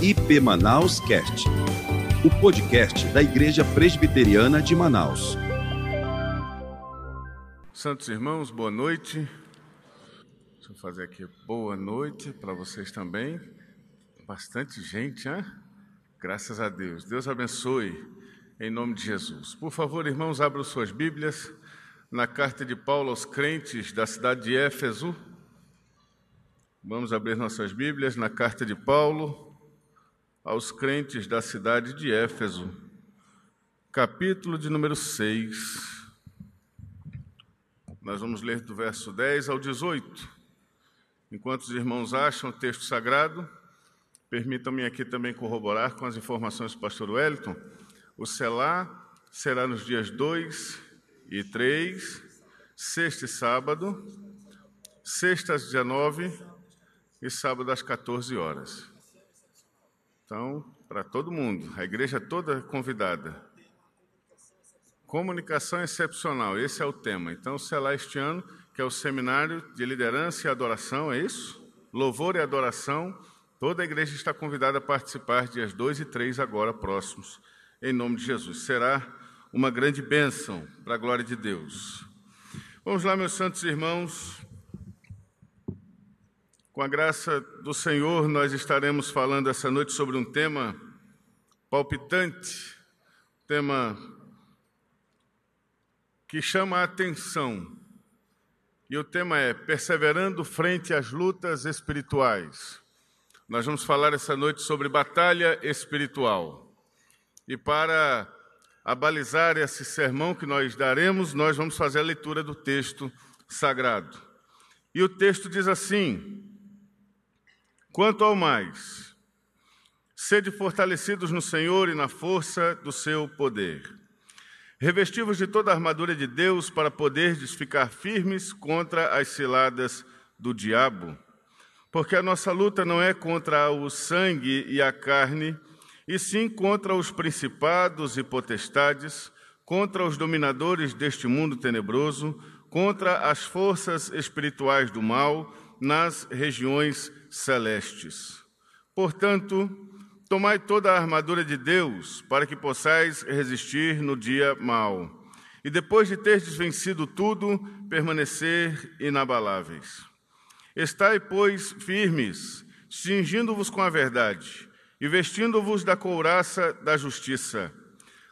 IP Manaus Cast, o podcast da Igreja Presbiteriana de Manaus. Santos irmãos, boa noite. Deixa eu fazer aqui boa noite para vocês também. Bastante gente, hein? Graças a Deus. Deus abençoe em nome de Jesus. Por favor, irmãos, abram suas Bíblias na carta de Paulo aos crentes da cidade de Éfeso. Vamos abrir nossas Bíblias na carta de Paulo aos crentes da cidade de Éfeso, capítulo de número 6. Nós vamos ler do verso 10 ao 18. Enquanto os irmãos acham o texto sagrado, permitam-me aqui também corroborar com as informações do pastor Wellington. O Selá será nos dias 2 e 3, sexta e sábado, sexta às 19 e sábado às 14 horas. Então, para todo mundo, a igreja toda convidada. Comunicação excepcional, esse é o tema. Então, será este ano, que é o seminário de liderança e adoração, é isso? Louvor e adoração. Toda a igreja está convidada a participar dias 2 e 3 agora próximos, em nome de Jesus. Será uma grande bênção para a glória de Deus. Vamos lá, meus santos irmãos, com a graça do Senhor, nós estaremos falando essa noite sobre um tema palpitante, tema que chama a atenção. E o tema é Perseverando frente às lutas espirituais. Nós vamos falar essa noite sobre batalha espiritual. E para abalizar esse sermão que nós daremos, nós vamos fazer a leitura do texto sagrado. E o texto diz assim: Quanto ao mais, sede fortalecidos no Senhor e na força do seu poder. Revestivos de toda a armadura de Deus para poderdes ficar firmes contra as ciladas do diabo. Porque a nossa luta não é contra o sangue e a carne, e sim contra os principados e potestades, contra os dominadores deste mundo tenebroso, contra as forças espirituais do mal nas regiões celestes. Portanto, tomai toda a armadura de Deus, para que possais resistir no dia mau, e depois de terdes vencido tudo, permanecer inabaláveis. Estai, pois, firmes, cingindo-vos com a verdade, e vestindo-vos da couraça da justiça.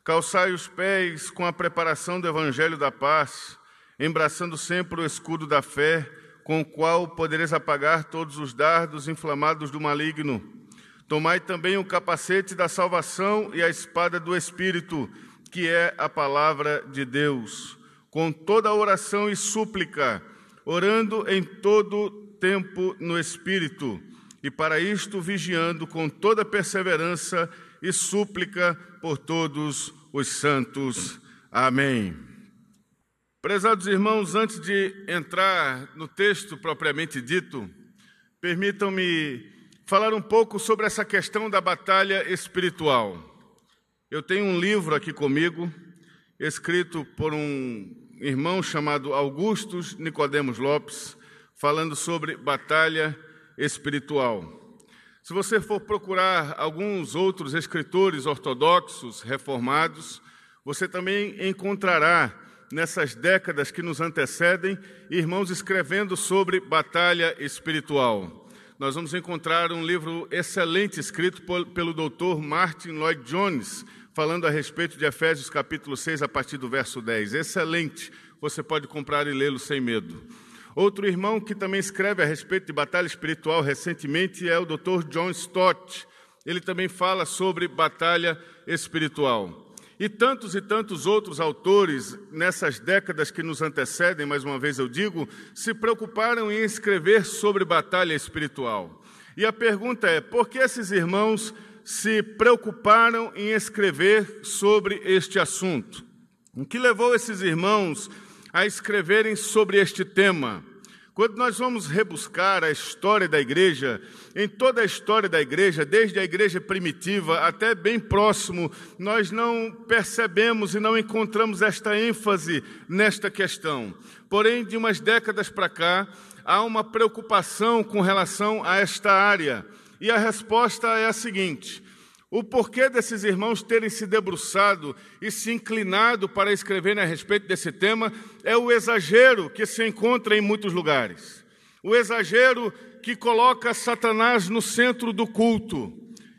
Calçai os pés com a preparação do evangelho da paz, embraçando sempre o escudo da fé, com o qual podereis apagar todos os dardos inflamados do maligno. Tomai também o capacete da salvação e a espada do Espírito, que é a palavra de Deus, com toda oração e súplica, orando em todo tempo no Espírito, e para isto vigiando com toda perseverança e súplica por todos os santos. Amém. Prezados irmãos, antes de entrar no texto propriamente dito, permitam-me falar um pouco sobre essa questão da batalha espiritual. Eu tenho um livro aqui comigo, escrito por um irmão chamado Augustus Nicodemos Lopes, falando sobre batalha espiritual. Se você for procurar alguns outros escritores ortodoxos reformados, você também encontrará nessas décadas que nos antecedem, irmãos escrevendo sobre batalha espiritual. Nós vamos encontrar um livro excelente escrito pelo doutor Martin Lloyd Jones, falando a respeito de Efésios capítulo 6, a partir do verso 10. Excelente, você pode comprar e lê-lo sem medo. Outro irmão que também escreve a respeito de batalha espiritual recentemente é o Dr. John Stott. Ele também fala sobre batalha espiritual. E tantos e tantos outros autores, nessas décadas que nos antecedem, mais uma vez eu digo, se preocuparam em escrever sobre batalha espiritual. E a pergunta é: por que esses irmãos se preocuparam em escrever sobre este assunto? O que levou esses irmãos a escreverem sobre este tema? Quando nós vamos rebuscar a história da igreja, em toda a história da igreja, desde a igreja primitiva até bem próximo, nós não percebemos e não encontramos esta ênfase nesta questão. Porém, de umas décadas para cá, há uma preocupação com relação a esta área. E a resposta é a seguinte: o porquê desses irmãos terem se debruçado e se inclinado para escreverem a respeito desse tema é o exagero que se encontra em muitos lugares. O exagero que coloca Satanás no centro do culto,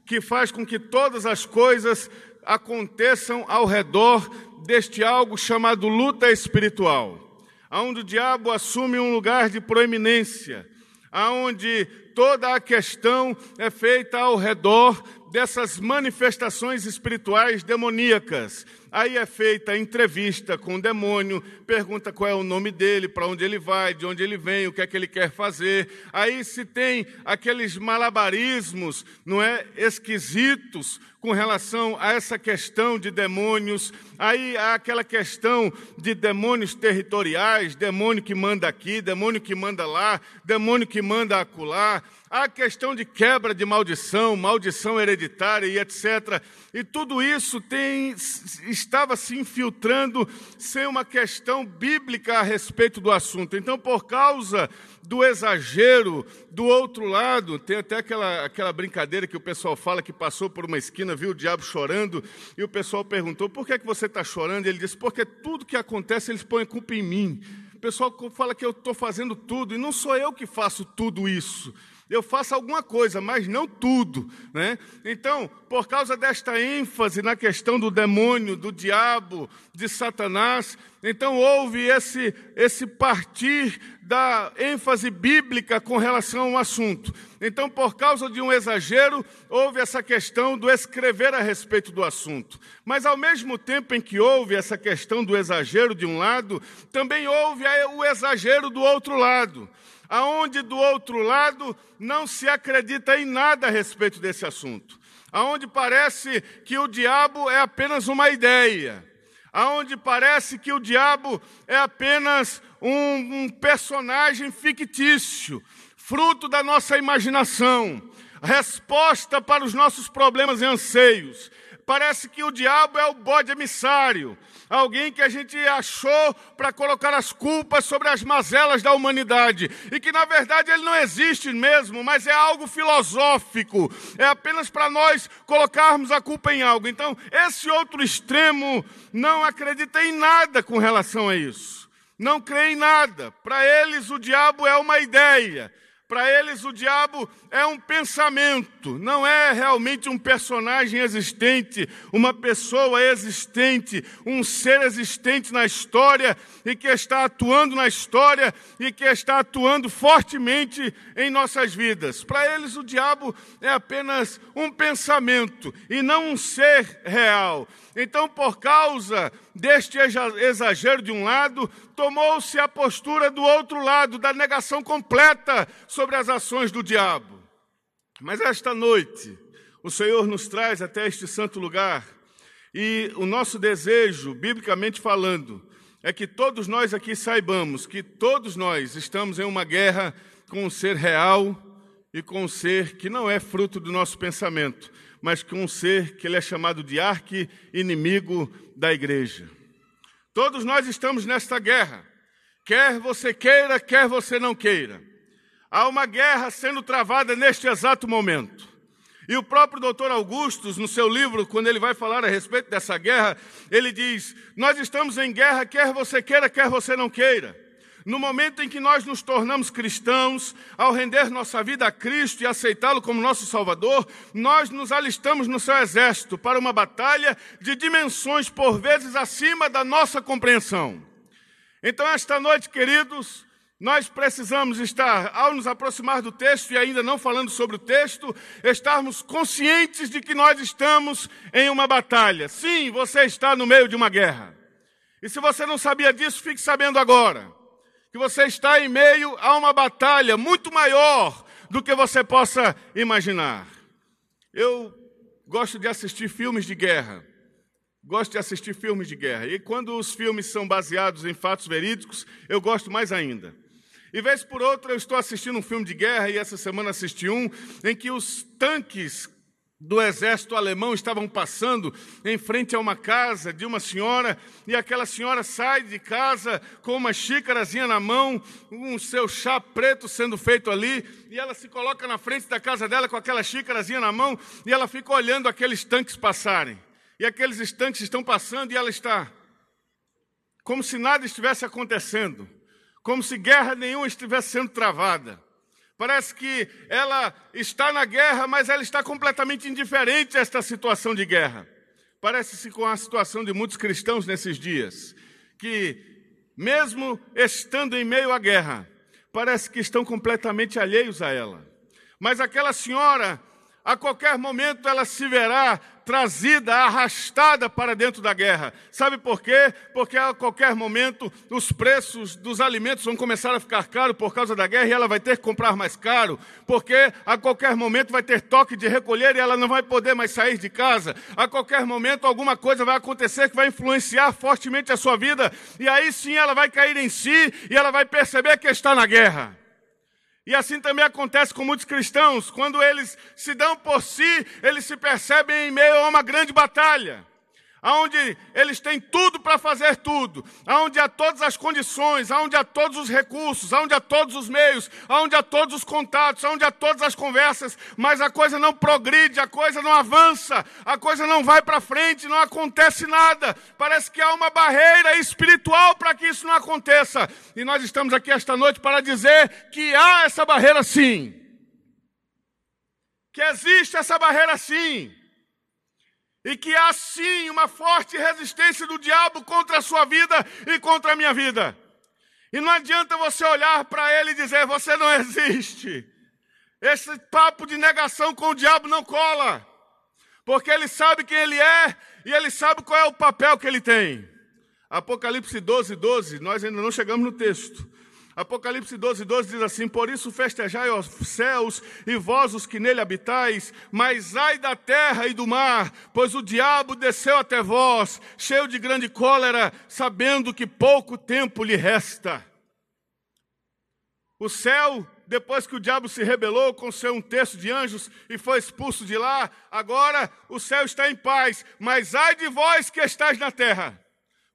que faz com que todas as coisas aconteçam ao redor deste algo chamado luta espiritual, aonde o diabo assume um lugar de proeminência, aonde toda a questão é feita ao redor dessas manifestações espirituais demoníacas. Aí é feita a entrevista com o demônio, pergunta qual é o nome dele, para onde ele vai, de onde ele vem, o que é que ele quer fazer. Aí se tem aqueles malabarismos, não é, esquisitos com relação a essa questão de demônios. Aí há aquela questão de demônios territoriais, demônio que manda aqui, demônio que manda lá, demônio que manda acolá. Há a questão de quebra de maldição, maldição hereditária e etc. E tudo isso tem, estava se infiltrando sem uma questão bíblica a respeito do assunto. Então, por causa do exagero do outro lado, tem até aquela, aquela brincadeira que o pessoal fala que passou por uma esquina, viu o diabo chorando, e o pessoal perguntou: por que, é que você está chorando? E ele disse: porque tudo que acontece eles põem culpa em mim. O pessoal fala que eu estou fazendo tudo, e não sou eu que faço tudo isso eu faço alguma coisa, mas não tudo. Né? Então, por causa desta ênfase na questão do demônio, do diabo, de Satanás, então houve esse, esse partir da ênfase bíblica com relação ao assunto. Então, por causa de um exagero, houve essa questão do escrever a respeito do assunto. Mas, ao mesmo tempo em que houve essa questão do exagero de um lado, também houve o exagero do outro lado aonde do outro lado não se acredita em nada a respeito desse assunto, aonde parece que o diabo é apenas uma ideia, aonde parece que o diabo é apenas um, um personagem fictício, fruto da nossa imaginação, resposta para os nossos problemas e anseios. Parece que o diabo é o bode emissário, alguém que a gente achou para colocar as culpas sobre as mazelas da humanidade, e que na verdade ele não existe mesmo, mas é algo filosófico, é apenas para nós colocarmos a culpa em algo. Então, esse outro extremo não acredita em nada com relação a isso, não crê em nada. Para eles, o diabo é uma ideia. Para eles, o diabo é um pensamento, não é realmente um personagem existente, uma pessoa existente, um ser existente na história e que está atuando na história e que está atuando fortemente em nossas vidas. Para eles, o diabo é apenas um pensamento e não um ser real. Então, por causa deste exagero de um lado, tomou-se a postura do outro lado, da negação completa sobre as ações do diabo. Mas esta noite, o Senhor nos traz até este santo lugar e o nosso desejo, biblicamente falando, é que todos nós aqui saibamos que todos nós estamos em uma guerra com um ser real e com um ser que não é fruto do nosso pensamento, mas com um ser que ele é chamado de arqui-inimigo da igreja. Todos nós estamos nesta guerra, quer você queira, quer você não queira. Há uma guerra sendo travada neste exato momento. E o próprio doutor Augustus, no seu livro, quando ele vai falar a respeito dessa guerra, ele diz: Nós estamos em guerra, quer você queira, quer você não queira. No momento em que nós nos tornamos cristãos, ao render nossa vida a Cristo e aceitá-lo como nosso Salvador, nós nos alistamos no seu exército para uma batalha de dimensões por vezes acima da nossa compreensão. Então, esta noite, queridos, nós precisamos estar, ao nos aproximar do texto e ainda não falando sobre o texto, estarmos conscientes de que nós estamos em uma batalha. Sim, você está no meio de uma guerra. E se você não sabia disso, fique sabendo agora que você está em meio a uma batalha muito maior do que você possa imaginar. Eu gosto de assistir filmes de guerra. Gosto de assistir filmes de guerra. E quando os filmes são baseados em fatos verídicos, eu gosto mais ainda. E vez por outra eu estou assistindo um filme de guerra, e essa semana assisti um, em que os tanques do exército alemão estavam passando em frente a uma casa de uma senhora, e aquela senhora sai de casa com uma xícarazinha na mão, um seu chá preto sendo feito ali, e ela se coloca na frente da casa dela com aquela xícarazinha na mão, e ela fica olhando aqueles tanques passarem. E aqueles tanques estão passando e ela está como se nada estivesse acontecendo, como se guerra nenhuma estivesse sendo travada. Parece que ela está na guerra, mas ela está completamente indiferente a esta situação de guerra. Parece-se com a situação de muitos cristãos nesses dias, que, mesmo estando em meio à guerra, parece que estão completamente alheios a ela. Mas aquela senhora, a qualquer momento, ela se verá trazida, arrastada para dentro da guerra. Sabe por quê? Porque a qualquer momento os preços dos alimentos vão começar a ficar caros por causa da guerra e ela vai ter que comprar mais caro. Porque a qualquer momento vai ter toque de recolher e ela não vai poder mais sair de casa. A qualquer momento alguma coisa vai acontecer que vai influenciar fortemente a sua vida. E aí sim ela vai cair em si e ela vai perceber que está na guerra. E assim também acontece com muitos cristãos, quando eles se dão por si, eles se percebem em meio a uma grande batalha aonde eles têm tudo para fazer tudo, aonde há todas as condições, aonde há todos os recursos, aonde há todos os meios, aonde há todos os contatos, aonde há todas as conversas, mas a coisa não progride, a coisa não avança, a coisa não vai para frente, não acontece nada. Parece que há uma barreira espiritual para que isso não aconteça. E nós estamos aqui esta noite para dizer que há essa barreira sim. Que existe essa barreira sim e que há sim uma forte resistência do diabo contra a sua vida e contra a minha vida. E não adianta você olhar para ele e dizer: você não existe. Esse papo de negação com o diabo não cola, porque ele sabe quem ele é e ele sabe qual é o papel que ele tem. Apocalipse 12, 12, nós ainda não chegamos no texto. Apocalipse 12, 12 diz assim: Por isso festejai os céus e vós os que nele habitais, mas ai da terra e do mar, pois o diabo desceu até vós, cheio de grande cólera, sabendo que pouco tempo lhe resta. O céu, depois que o diabo se rebelou com seu um terço de anjos e foi expulso de lá, agora o céu está em paz, mas ai de vós que estáis na terra,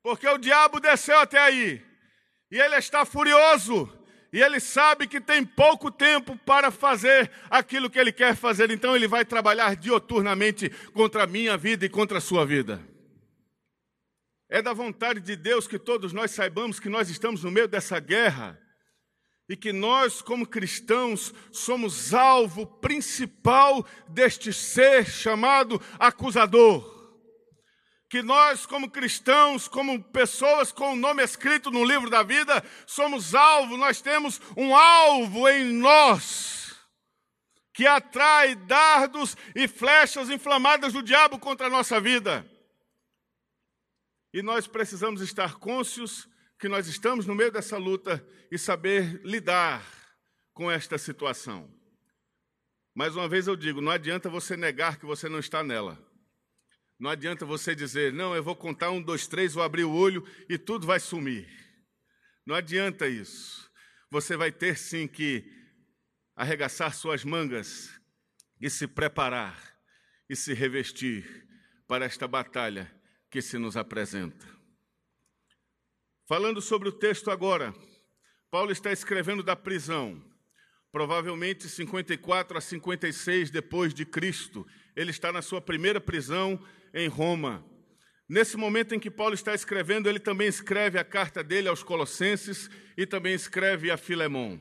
porque o diabo desceu até aí e ele está furioso. E ele sabe que tem pouco tempo para fazer aquilo que ele quer fazer. Então ele vai trabalhar dioturnamente contra a minha vida e contra a sua vida. É da vontade de Deus que todos nós saibamos que nós estamos no meio dessa guerra e que nós, como cristãos, somos alvo principal deste ser chamado acusador que nós, como cristãos, como pessoas com o nome escrito no livro da vida, somos alvo, nós temos um alvo em nós que atrai dardos e flechas inflamadas do diabo contra a nossa vida. E nós precisamos estar cônscios que nós estamos no meio dessa luta e saber lidar com esta situação. Mais uma vez eu digo: não adianta você negar que você não está nela. Não adianta você dizer, não, eu vou contar um, dois, três, vou abrir o olho e tudo vai sumir. Não adianta isso. Você vai ter sim que arregaçar suas mangas e se preparar e se revestir para esta batalha que se nos apresenta. Falando sobre o texto agora, Paulo está escrevendo da prisão, provavelmente 54 a 56 depois de Cristo. Ele está na sua primeira prisão em Roma. Nesse momento em que Paulo está escrevendo, ele também escreve a carta dele aos Colossenses e também escreve a Filemão.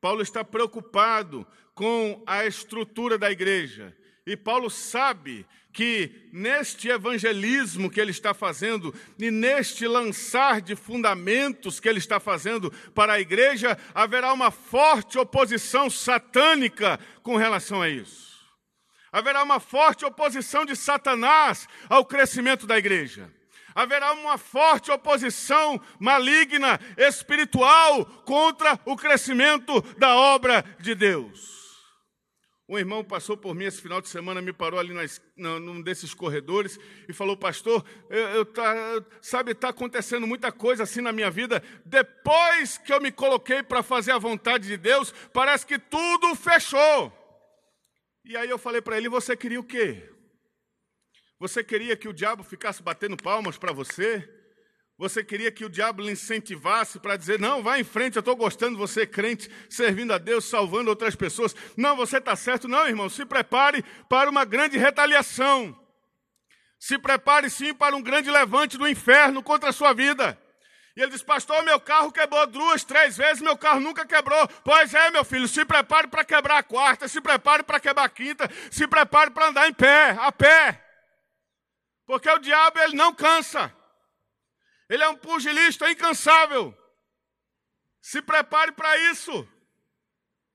Paulo está preocupado com a estrutura da igreja. E Paulo sabe que neste evangelismo que ele está fazendo e neste lançar de fundamentos que ele está fazendo para a igreja, haverá uma forte oposição satânica com relação a isso haverá uma forte oposição de Satanás ao crescimento da igreja. Haverá uma forte oposição maligna, espiritual, contra o crescimento da obra de Deus. Um irmão passou por mim esse final de semana, me parou ali nas, num desses corredores e falou: Pastor, eu, eu tá, sabe, está acontecendo muita coisa assim na minha vida. Depois que eu me coloquei para fazer a vontade de Deus, parece que tudo fechou. E aí eu falei para ele: Você queria o quê? Você queria que o diabo ficasse batendo palmas para você? Você queria que o diabo lhe incentivasse para dizer: Não, vá em frente, eu estou gostando de você, crente, servindo a Deus, salvando outras pessoas. Não, você está certo. Não, irmão, se prepare para uma grande retaliação. Se prepare sim para um grande levante do inferno contra a sua vida. E ele diz: Pastor, meu carro quebrou duas, três vezes, meu carro nunca quebrou. Pois é, meu filho, se prepare para quebrar a quarta, se prepare para quebrar a quinta, se prepare para andar em pé, a pé. Porque o diabo, ele não cansa. Ele é um pugilista incansável. Se prepare para isso.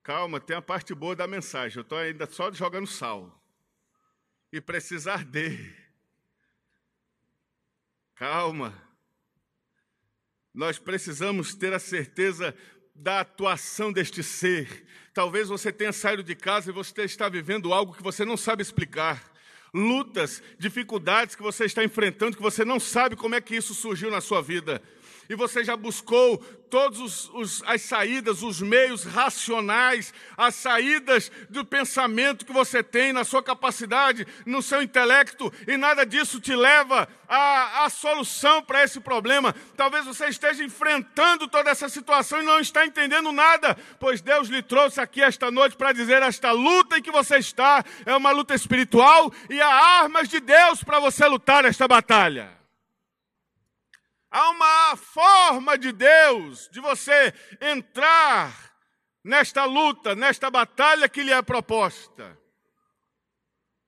Calma, tem a parte boa da mensagem. Eu estou ainda só jogando sal. E precisa arder. Calma. Nós precisamos ter a certeza da atuação deste ser. Talvez você tenha saído de casa e você está vivendo algo que você não sabe explicar. Lutas, dificuldades que você está enfrentando, que você não sabe como é que isso surgiu na sua vida e você já buscou todas as saídas, os meios racionais, as saídas do pensamento que você tem, na sua capacidade, no seu intelecto, e nada disso te leva à, à solução para esse problema. Talvez você esteja enfrentando toda essa situação e não está entendendo nada, pois Deus lhe trouxe aqui esta noite para dizer: esta luta em que você está é uma luta espiritual e há armas de Deus para você lutar esta batalha. Há uma forma de Deus de você entrar nesta luta, nesta batalha que lhe é proposta.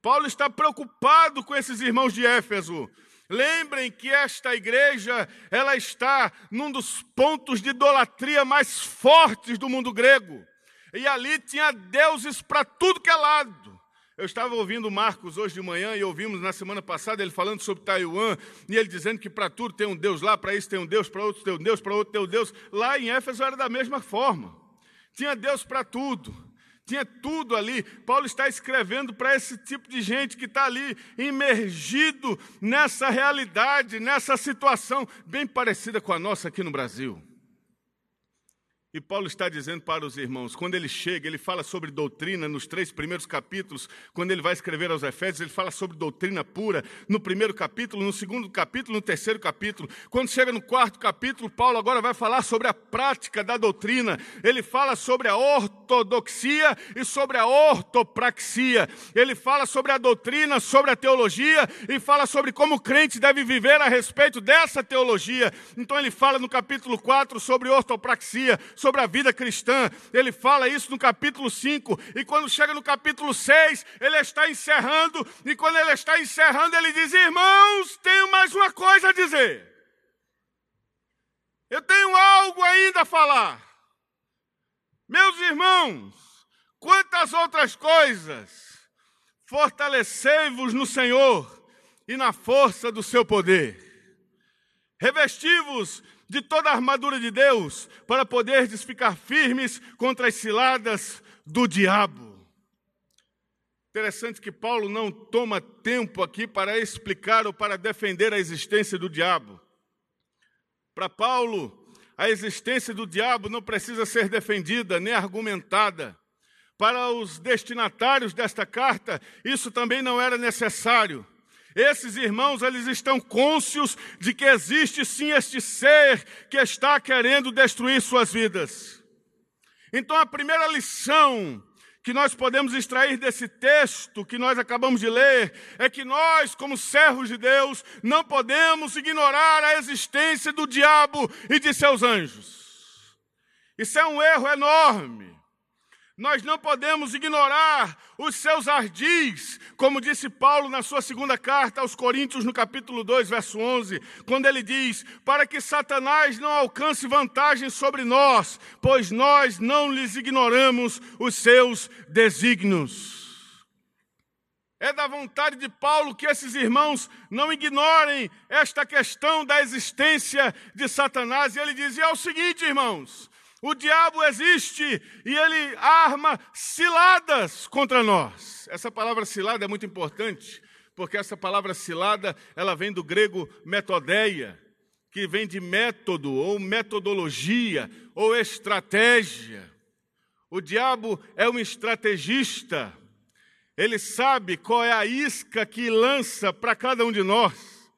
Paulo está preocupado com esses irmãos de Éfeso. Lembrem que esta igreja, ela está num dos pontos de idolatria mais fortes do mundo grego. E ali tinha deuses para tudo que é lado. Eu estava ouvindo Marcos hoje de manhã e ouvimos na semana passada ele falando sobre Taiwan e ele dizendo que para tudo tem um Deus lá, para isso tem um Deus, para outro tem um Deus, para outro tem um Deus. Lá em Éfeso era da mesma forma. Tinha Deus para tudo. Tinha tudo ali. Paulo está escrevendo para esse tipo de gente que está ali imergido nessa realidade, nessa situação bem parecida com a nossa aqui no Brasil. E Paulo está dizendo para os irmãos, quando ele chega, ele fala sobre doutrina nos três primeiros capítulos, quando ele vai escrever aos Efésios, ele fala sobre doutrina pura no primeiro capítulo, no segundo capítulo, no terceiro capítulo. Quando chega no quarto capítulo, Paulo agora vai falar sobre a prática da doutrina. Ele fala sobre a ortodoxia e sobre a ortopraxia. Ele fala sobre a doutrina, sobre a teologia e fala sobre como o crente deve viver a respeito dessa teologia. Então ele fala no capítulo 4 sobre ortopraxia sobre a vida cristã. Ele fala isso no capítulo 5. E quando chega no capítulo 6, ele está encerrando. E quando ele está encerrando, ele diz: Irmãos, tenho mais uma coisa a dizer. Eu tenho algo ainda a falar. Meus irmãos, quantas outras coisas, fortalecei-vos no Senhor e na força do seu poder. Revesti-vos de toda a armadura de Deus, para poderdes ficar firmes contra as ciladas do diabo. Interessante que Paulo não toma tempo aqui para explicar ou para defender a existência do diabo. Para Paulo, a existência do diabo não precisa ser defendida nem argumentada. Para os destinatários desta carta, isso também não era necessário. Esses irmãos, eles estão cônscios de que existe sim este ser que está querendo destruir suas vidas. Então, a primeira lição que nós podemos extrair desse texto que nós acabamos de ler é que nós, como servos de Deus, não podemos ignorar a existência do diabo e de seus anjos. Isso é um erro enorme. Nós não podemos ignorar os seus ardis, como disse Paulo na sua segunda carta aos Coríntios, no capítulo 2, verso 11, quando ele diz: Para que Satanás não alcance vantagem sobre nós, pois nós não lhes ignoramos os seus desígnios. É da vontade de Paulo que esses irmãos não ignorem esta questão da existência de Satanás. E ele dizia: é o seguinte, irmãos, o diabo existe e ele arma ciladas contra nós. Essa palavra cilada é muito importante, porque essa palavra cilada, ela vem do grego metodeia, que vem de método ou metodologia ou estratégia. O diabo é um estrategista. Ele sabe qual é a isca que lança para cada um de nós.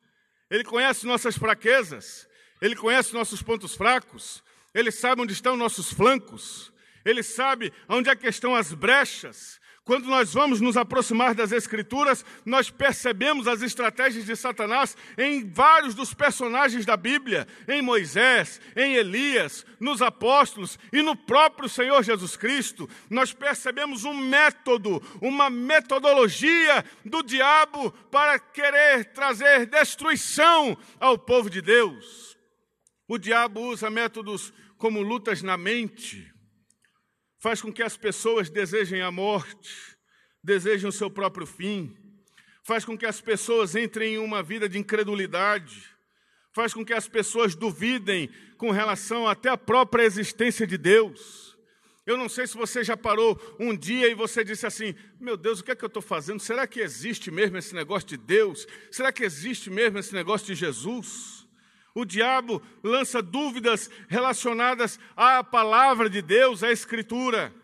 Ele conhece nossas fraquezas, ele conhece nossos pontos fracos, ele sabe onde estão nossos flancos, ele sabe onde é que estão as brechas, quando nós vamos nos aproximar das Escrituras, nós percebemos as estratégias de Satanás em vários dos personagens da Bíblia, em Moisés, em Elias, nos apóstolos e no próprio Senhor Jesus Cristo. Nós percebemos um método, uma metodologia do diabo para querer trazer destruição ao povo de Deus. O diabo usa métodos como lutas na mente faz com que as pessoas desejem a morte, desejem o seu próprio fim, faz com que as pessoas entrem em uma vida de incredulidade, faz com que as pessoas duvidem com relação até à própria existência de Deus. Eu não sei se você já parou um dia e você disse assim: Meu Deus, o que é que eu estou fazendo? Será que existe mesmo esse negócio de Deus? Será que existe mesmo esse negócio de Jesus? O diabo lança dúvidas relacionadas à palavra de Deus, à Escritura.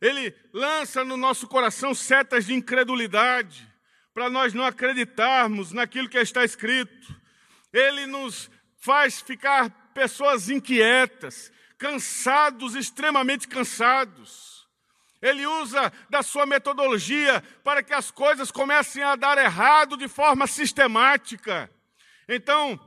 Ele lança no nosso coração setas de incredulidade, para nós não acreditarmos naquilo que está escrito. Ele nos faz ficar pessoas inquietas, cansados, extremamente cansados. Ele usa da sua metodologia para que as coisas comecem a dar errado de forma sistemática. Então,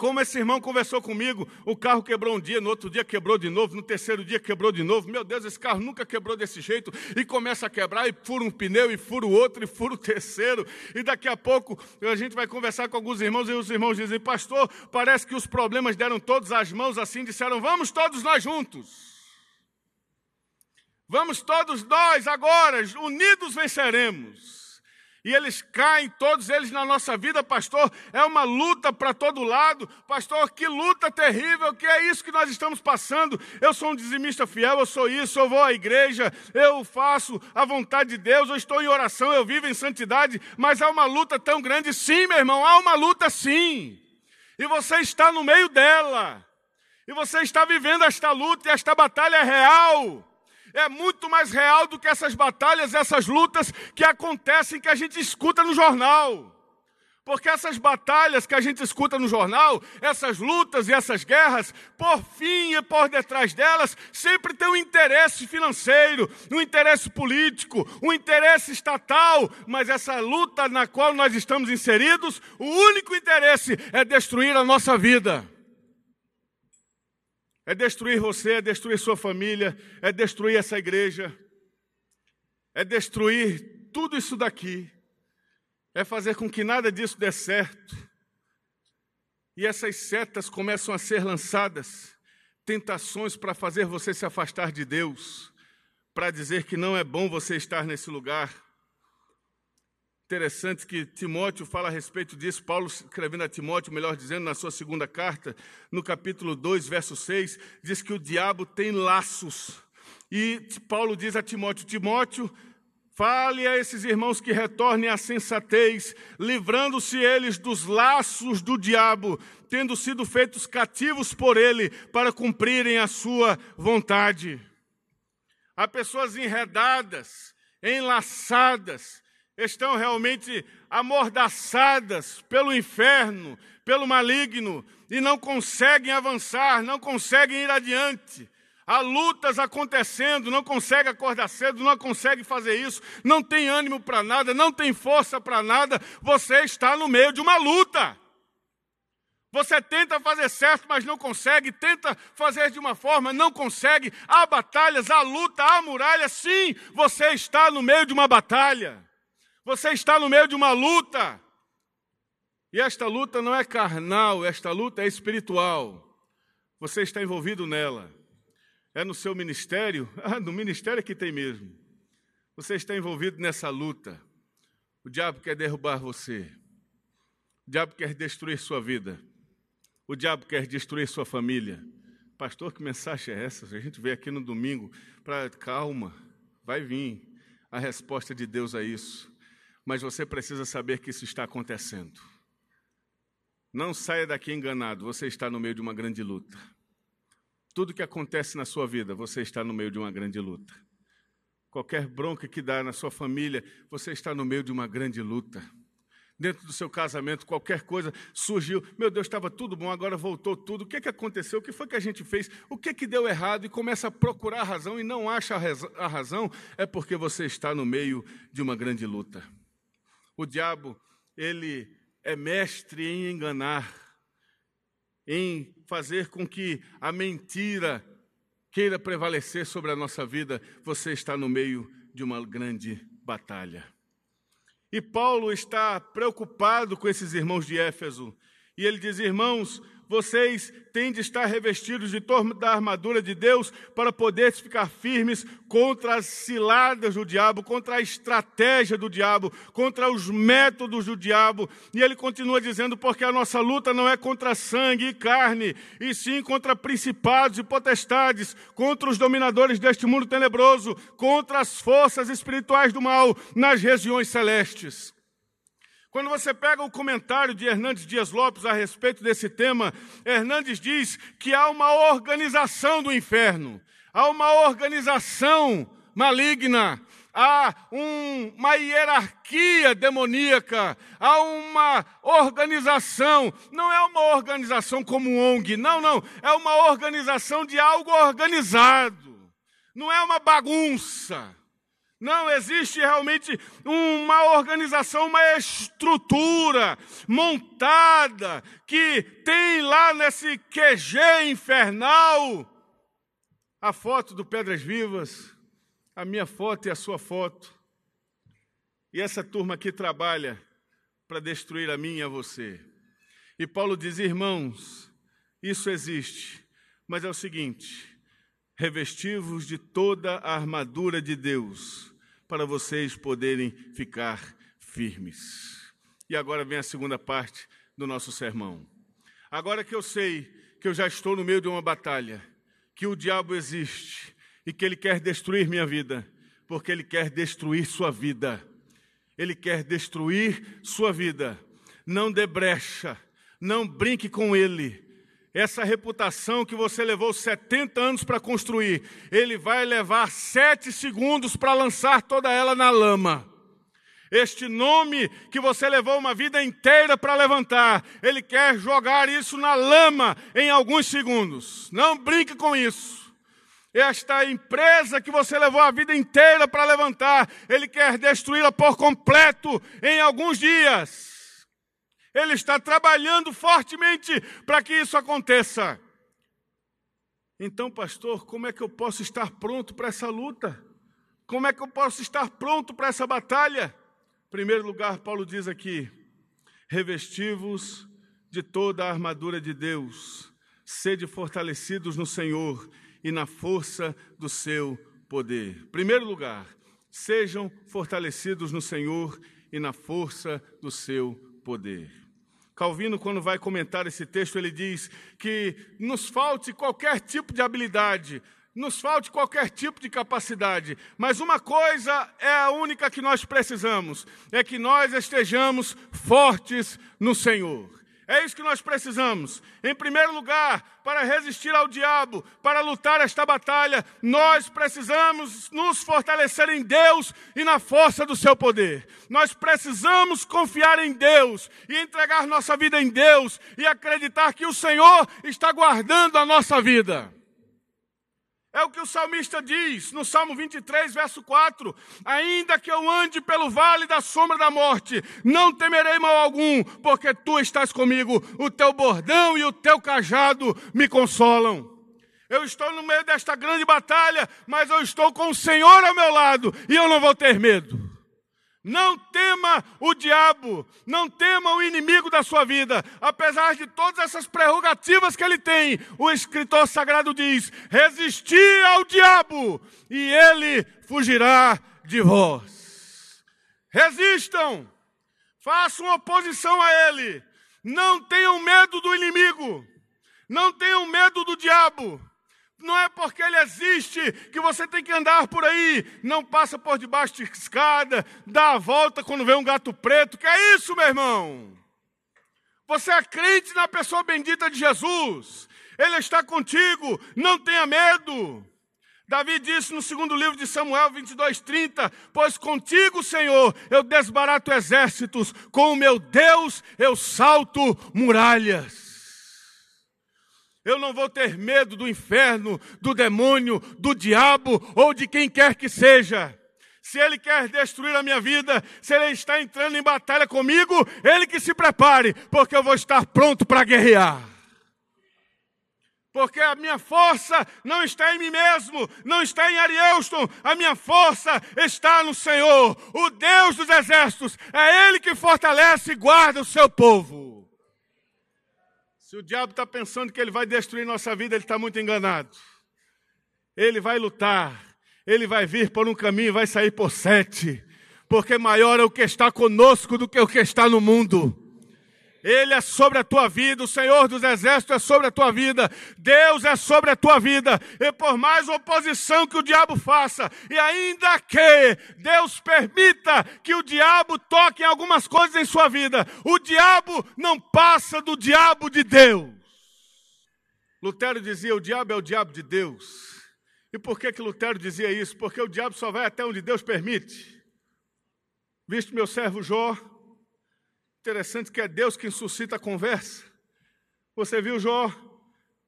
como esse irmão conversou comigo, o carro quebrou um dia, no outro dia quebrou de novo, no terceiro dia quebrou de novo. Meu Deus, esse carro nunca quebrou desse jeito. E começa a quebrar, e fura um pneu, e fura o outro, e fura o terceiro. E daqui a pouco a gente vai conversar com alguns irmãos, e os irmãos dizem: Pastor, parece que os problemas deram todos as mãos assim, disseram: Vamos todos nós juntos. Vamos todos nós agora, unidos venceremos. E eles caem, todos eles na nossa vida, pastor. É uma luta para todo lado. Pastor, que luta terrível, que é isso que nós estamos passando. Eu sou um dizimista fiel, eu sou isso, eu vou à igreja, eu faço a vontade de Deus, eu estou em oração, eu vivo em santidade. Mas há uma luta tão grande, sim, meu irmão, há uma luta sim. E você está no meio dela. E você está vivendo esta luta e esta batalha é real é muito mais real do que essas batalhas, essas lutas que acontecem que a gente escuta no jornal. Porque essas batalhas que a gente escuta no jornal, essas lutas e essas guerras, por fim e por detrás delas, sempre tem um interesse financeiro, um interesse político, um interesse estatal, mas essa luta na qual nós estamos inseridos, o único interesse é destruir a nossa vida é destruir você, é destruir sua família, é destruir essa igreja, é destruir tudo isso daqui, é fazer com que nada disso dê certo. E essas setas começam a ser lançadas, tentações para fazer você se afastar de Deus, para dizer que não é bom você estar nesse lugar Interessante que Timóteo fala a respeito disso, Paulo escrevendo a Timóteo, melhor dizendo, na sua segunda carta, no capítulo 2, verso 6, diz que o diabo tem laços. E Paulo diz a Timóteo: Timóteo, fale a esses irmãos que retornem à sensatez, livrando-se eles dos laços do diabo, tendo sido feitos cativos por ele para cumprirem a sua vontade. Há pessoas enredadas, enlaçadas, estão realmente amordaçadas pelo inferno, pelo maligno, e não conseguem avançar, não conseguem ir adiante. Há lutas acontecendo, não consegue acordar cedo, não consegue fazer isso, não tem ânimo para nada, não tem força para nada. Você está no meio de uma luta. Você tenta fazer certo, mas não consegue, tenta fazer de uma forma, não consegue. Há batalhas, há luta, há muralha, sim, você está no meio de uma batalha. Você está no meio de uma luta. E esta luta não é carnal, esta luta é espiritual. Você está envolvido nela. É no seu ministério? Ah, no ministério é que tem mesmo. Você está envolvido nessa luta. O diabo quer derrubar você. O diabo quer destruir sua vida. O diabo quer destruir sua família. Pastor, que mensagem é essa? A gente veio aqui no domingo para calma, vai vir a resposta de Deus a isso mas você precisa saber que isso está acontecendo. Não saia daqui enganado, você está no meio de uma grande luta. Tudo que acontece na sua vida, você está no meio de uma grande luta. qualquer bronca que dá na sua família, você está no meio de uma grande luta. Dentro do seu casamento, qualquer coisa surgiu. Meu Deus, estava tudo bom, agora voltou tudo. O que, que aconteceu? O que foi que a gente fez? O que, que deu errado? E começa a procurar a razão e não acha a razão, é porque você está no meio de uma grande luta. O diabo, ele é mestre em enganar, em fazer com que a mentira queira prevalecer sobre a nossa vida, você está no meio de uma grande batalha. E Paulo está preocupado com esses irmãos de Éfeso. E ele diz: Irmãos, vocês têm de estar revestidos de toda a armadura de Deus para poder ficar firmes contra as ciladas do diabo, contra a estratégia do diabo, contra os métodos do diabo. E ele continua dizendo: porque a nossa luta não é contra sangue e carne, e sim contra principados e potestades, contra os dominadores deste mundo tenebroso, contra as forças espirituais do mal nas regiões celestes. Quando você pega o comentário de Hernandes Dias Lopes a respeito desse tema, Hernandes diz que há uma organização do inferno, há uma organização maligna, há um, uma hierarquia demoníaca, há uma organização, não é uma organização como um ONG, não, não, é uma organização de algo organizado, não é uma bagunça. Não, existe realmente uma organização, uma estrutura montada que tem lá nesse QG infernal a foto do Pedras Vivas, a minha foto e a sua foto. E essa turma aqui trabalha para destruir a mim e a você. E Paulo diz: irmãos, isso existe, mas é o seguinte: revestivos de toda a armadura de Deus para vocês poderem ficar firmes. E agora vem a segunda parte do nosso sermão. Agora que eu sei que eu já estou no meio de uma batalha, que o diabo existe e que ele quer destruir minha vida, porque ele quer destruir sua vida. Ele quer destruir sua vida. Não dê brecha, não brinque com ele essa reputação que você levou 70 anos para construir, ele vai levar sete segundos para lançar toda ela na lama. Este nome que você levou uma vida inteira para levantar, ele quer jogar isso na lama em alguns segundos. Não brinque com isso. Esta empresa que você levou a vida inteira para levantar, ele quer destruí-la por completo em alguns dias. Ele está trabalhando fortemente para que isso aconteça. Então, pastor, como é que eu posso estar pronto para essa luta? Como é que eu posso estar pronto para essa batalha? Em primeiro lugar, Paulo diz aqui: revestivos de toda a armadura de Deus, sede fortalecidos no Senhor e na força do seu poder. Em primeiro lugar, sejam fortalecidos no Senhor e na força do seu poder. Calvino, quando vai comentar esse texto, ele diz que nos falte qualquer tipo de habilidade, nos falte qualquer tipo de capacidade, mas uma coisa é a única que nós precisamos: é que nós estejamos fortes no Senhor. É isso que nós precisamos. Em primeiro lugar, para resistir ao diabo, para lutar esta batalha, nós precisamos nos fortalecer em Deus e na força do seu poder. Nós precisamos confiar em Deus e entregar nossa vida em Deus e acreditar que o Senhor está guardando a nossa vida. É o que o salmista diz no Salmo 23, verso 4: Ainda que eu ande pelo vale da sombra da morte, não temerei mal algum, porque tu estás comigo, o teu bordão e o teu cajado me consolam. Eu estou no meio desta grande batalha, mas eu estou com o Senhor ao meu lado e eu não vou ter medo. Não tema o diabo, não tema o inimigo da sua vida, apesar de todas essas prerrogativas que ele tem. O escritor sagrado diz: resistir ao diabo e ele fugirá de vós. Resistam, façam oposição a ele, não tenham medo do inimigo, não tenham medo do diabo. Não é porque ele existe que você tem que andar por aí, não passa por debaixo de escada, dá a volta quando vê um gato preto. Que é isso, meu irmão? Você é crente na pessoa bendita de Jesus. Ele está contigo, não tenha medo. Davi disse no segundo livro de Samuel 22, 30: Pois contigo, Senhor, eu desbarato exércitos, com o meu Deus eu salto muralhas. Eu não vou ter medo do inferno, do demônio, do diabo ou de quem quer que seja. Se ele quer destruir a minha vida, se ele está entrando em batalha comigo, ele que se prepare, porque eu vou estar pronto para guerrear. Porque a minha força não está em mim mesmo, não está em Arielston, a minha força está no Senhor, o Deus dos exércitos. É Ele que fortalece e guarda o seu povo. Se o diabo está pensando que ele vai destruir nossa vida, ele está muito enganado. Ele vai lutar, ele vai vir por um caminho e vai sair por sete, porque maior é o que está conosco do que o que está no mundo. Ele é sobre a tua vida, o Senhor dos Exércitos é sobre a tua vida, Deus é sobre a tua vida, e por mais oposição que o diabo faça, e ainda que Deus permita que o diabo toque em algumas coisas em sua vida, o diabo não passa do diabo de Deus. Lutero dizia: o diabo é o diabo de Deus. E por que, que Lutero dizia isso? Porque o diabo só vai até onde Deus permite. Visto meu servo Jó, interessante que é Deus quem suscita a conversa. Você viu Jó,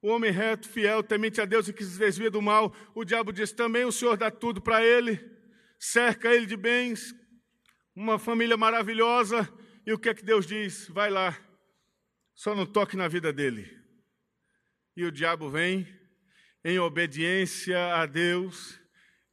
o homem reto, fiel, temente a Deus e que se desvia do mal. O diabo diz também: o Senhor dá tudo para ele, cerca ele de bens, uma família maravilhosa. E o que é que Deus diz? Vai lá, só não toque na vida dele. E o diabo vem em obediência a Deus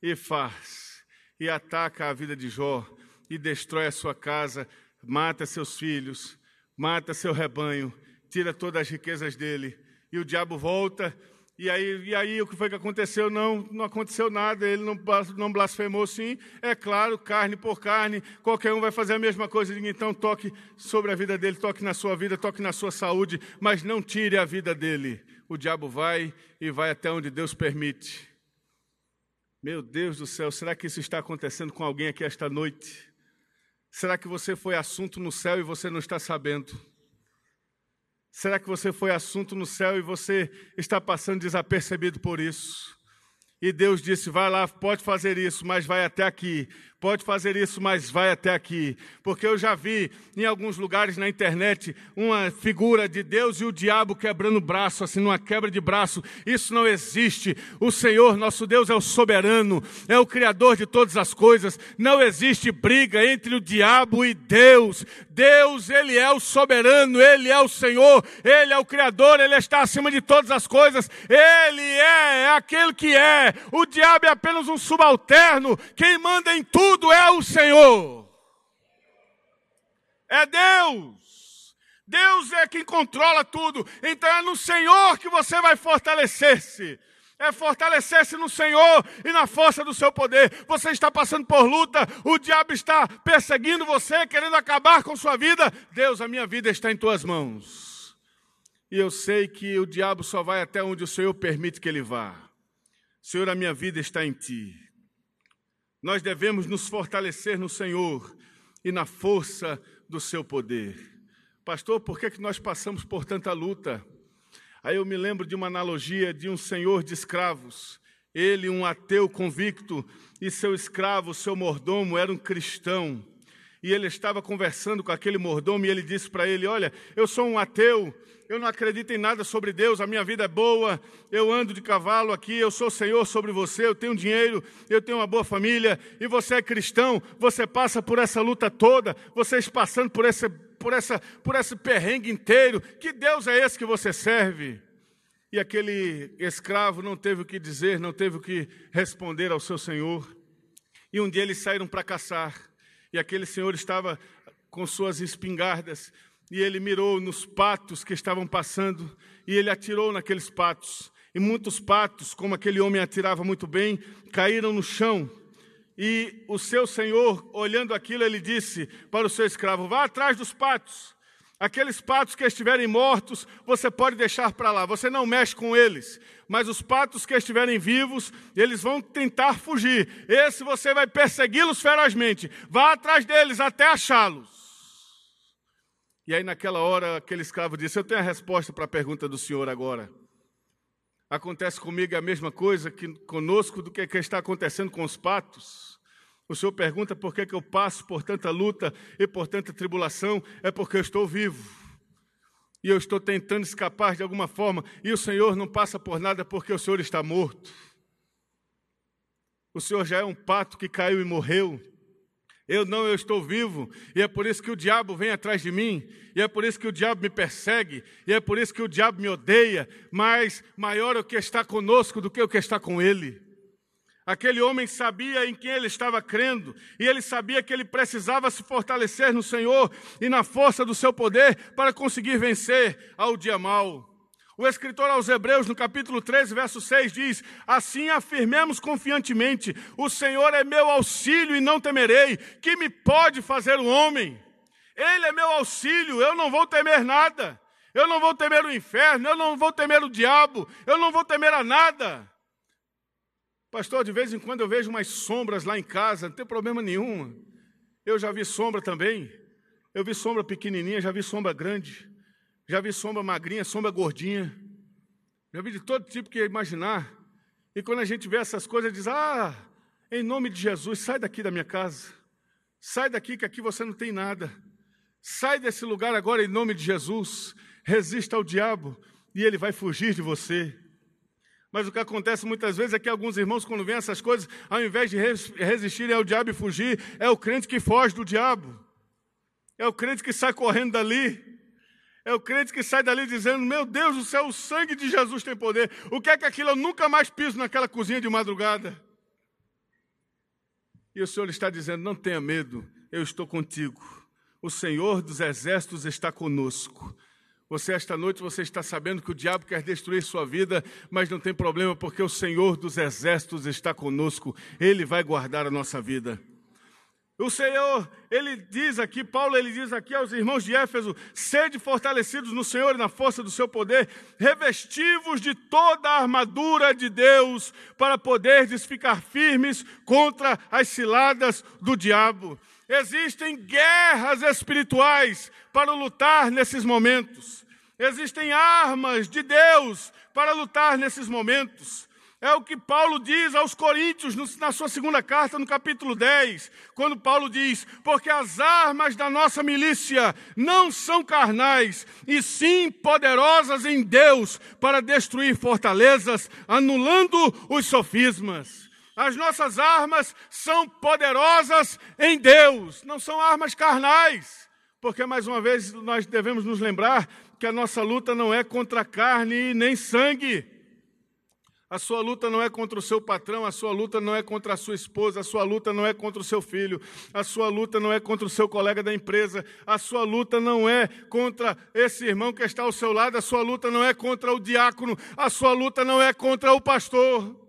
e faz, e ataca a vida de Jó, e destrói a sua casa, mata seus filhos, mata seu rebanho, tira todas as riquezas dele, e o diabo volta. E aí, e aí o que foi que aconteceu? Não, não aconteceu nada, ele não, não blasfemou sim. É claro, carne por carne, qualquer um vai fazer a mesma coisa. Então toque sobre a vida dele, toque na sua vida, toque na sua saúde, mas não tire a vida dele o diabo vai e vai até onde Deus permite. Meu Deus do céu, será que isso está acontecendo com alguém aqui esta noite? Será que você foi assunto no céu e você não está sabendo? Será que você foi assunto no céu e você está passando desapercebido por isso? E Deus disse: vai lá, pode fazer isso, mas vai até aqui pode fazer isso, mas vai até aqui. Porque eu já vi em alguns lugares na internet uma figura de Deus e o diabo quebrando braço, assim, numa quebra de braço. Isso não existe. O Senhor, nosso Deus, é o soberano, é o Criador de todas as coisas. Não existe briga entre o diabo e Deus. Deus, Ele é o soberano, Ele é o Senhor, Ele é o Criador, Ele está acima de todas as coisas. Ele é, aquele que é. O diabo é apenas um subalterno. Quem manda em tudo tudo é o Senhor. É Deus. Deus é quem controla tudo. Então é no Senhor que você vai fortalecer-se. É fortalecer-se no Senhor e na força do seu poder. Você está passando por luta, o diabo está perseguindo você, querendo acabar com sua vida. Deus, a minha vida está em tuas mãos. E eu sei que o diabo só vai até onde o Senhor permite que ele vá. Senhor, a minha vida está em ti. Nós devemos nos fortalecer no Senhor e na força do seu poder. Pastor, por que, é que nós passamos por tanta luta? Aí eu me lembro de uma analogia de um senhor de escravos. Ele, um ateu convicto, e seu escravo, seu mordomo, era um cristão. E ele estava conversando com aquele mordomo e ele disse para ele: Olha, eu sou um ateu, eu não acredito em nada sobre Deus, a minha vida é boa, eu ando de cavalo aqui, eu sou Senhor sobre você, eu tenho dinheiro, eu tenho uma boa família, e você é cristão, você passa por essa luta toda, vocês passando por esse, por essa, por esse perrengue inteiro, que Deus é esse que você serve? E aquele escravo não teve o que dizer, não teve o que responder ao seu senhor. E um dia eles saíram para caçar, e aquele senhor estava com suas espingardas, e ele mirou nos patos que estavam passando e ele atirou naqueles patos. E muitos patos, como aquele homem atirava muito bem, caíram no chão. E o seu senhor, olhando aquilo, ele disse para o seu escravo: Vá atrás dos patos. Aqueles patos que estiverem mortos, você pode deixar para lá, você não mexe com eles. Mas os patos que estiverem vivos, eles vão tentar fugir. Esse você vai persegui-los ferozmente. Vá atrás deles até achá-los. E aí, naquela hora, aquele escravo disse: Eu tenho a resposta para a pergunta do senhor agora. Acontece comigo a mesma coisa que conosco do que, que está acontecendo com os patos. O Senhor pergunta por que, que eu passo por tanta luta e por tanta tribulação. É porque eu estou vivo. E eu estou tentando escapar de alguma forma. E o Senhor não passa por nada porque o Senhor está morto. O Senhor já é um pato que caiu e morreu. Eu não, eu estou vivo, e é por isso que o diabo vem atrás de mim, e é por isso que o diabo me persegue, e é por isso que o diabo me odeia, mas maior é o que está conosco do que o que está com ele. Aquele homem sabia em quem ele estava crendo, e ele sabia que ele precisava se fortalecer no Senhor e na força do seu poder para conseguir vencer ao dia mau. O escritor aos Hebreus, no capítulo 13, verso 6, diz: Assim afirmemos confiantemente: O Senhor é meu auxílio e não temerei. Que me pode fazer o homem? Ele é meu auxílio, eu não vou temer nada. Eu não vou temer o inferno, eu não vou temer o diabo, eu não vou temer a nada. Pastor, de vez em quando eu vejo umas sombras lá em casa, não tem problema nenhum. Eu já vi sombra também. Eu vi sombra pequenininha, já vi sombra grande. Já vi sombra magrinha, sombra gordinha. Já vi de todo tipo que imaginar. E quando a gente vê essas coisas, diz: Ah, em nome de Jesus, sai daqui da minha casa. Sai daqui que aqui você não tem nada. Sai desse lugar agora em nome de Jesus. Resista ao diabo e ele vai fugir de você. Mas o que acontece muitas vezes é que alguns irmãos, quando vêem essas coisas, ao invés de resistirem ao diabo e fugir, é o crente que foge do diabo. É o crente que sai correndo dali. É o crente que sai dali dizendo: Meu Deus do céu, o sangue de Jesus tem poder. O que é que aquilo? Eu nunca mais piso naquela cozinha de madrugada. E o Senhor está dizendo: Não tenha medo, eu estou contigo. O Senhor dos exércitos está conosco. Você, esta noite, você está sabendo que o diabo quer destruir sua vida, mas não tem problema, porque o Senhor dos exércitos está conosco. Ele vai guardar a nossa vida. O Senhor, ele diz aqui, Paulo, ele diz aqui aos irmãos de Éfeso: sede fortalecidos no Senhor e na força do seu poder, revestivos de toda a armadura de Deus, para poderdes ficar firmes contra as ciladas do diabo. Existem guerras espirituais para lutar nesses momentos. Existem armas de Deus para lutar nesses momentos. É o que Paulo diz aos Coríntios na sua segunda carta, no capítulo 10, quando Paulo diz: Porque as armas da nossa milícia não são carnais, e sim poderosas em Deus para destruir fortalezas, anulando os sofismas. As nossas armas são poderosas em Deus, não são armas carnais. Porque, mais uma vez, nós devemos nos lembrar que a nossa luta não é contra carne nem sangue a sua luta não é contra o seu patrão, a sua luta não é contra a sua esposa, a sua luta não é contra o seu filho, a sua luta não é contra o seu colega da empresa, a sua luta não é contra esse irmão que está ao seu lado, a sua luta não é contra o diácono, a sua luta não é contra o pastor.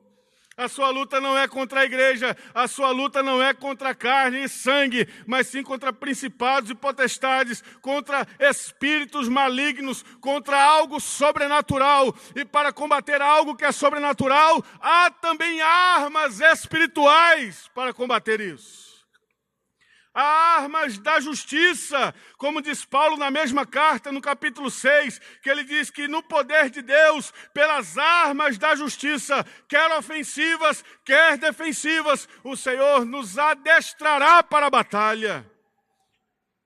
A sua luta não é contra a igreja, a sua luta não é contra carne e sangue, mas sim contra principados e potestades, contra espíritos malignos, contra algo sobrenatural. E para combater algo que é sobrenatural, há também armas espirituais para combater isso armas da justiça, como diz Paulo na mesma carta, no capítulo 6, que ele diz que no poder de Deus, pelas armas da justiça, quer ofensivas, quer defensivas, o Senhor nos adestrará para a batalha.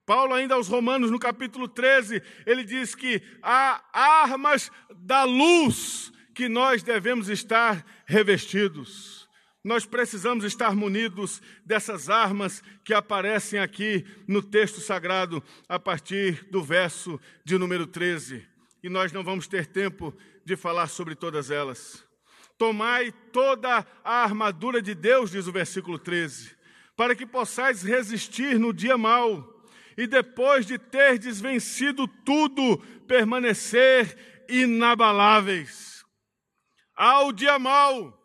Paulo, ainda aos Romanos, no capítulo 13, ele diz que há armas da luz que nós devemos estar revestidos. Nós precisamos estar munidos dessas armas que aparecem aqui no texto sagrado, a partir do verso de número 13. E nós não vamos ter tempo de falar sobre todas elas. Tomai toda a armadura de Deus, diz o versículo 13, para que possais resistir no dia mau, e depois de ter desvencido tudo, permanecer inabaláveis. Ao dia mau,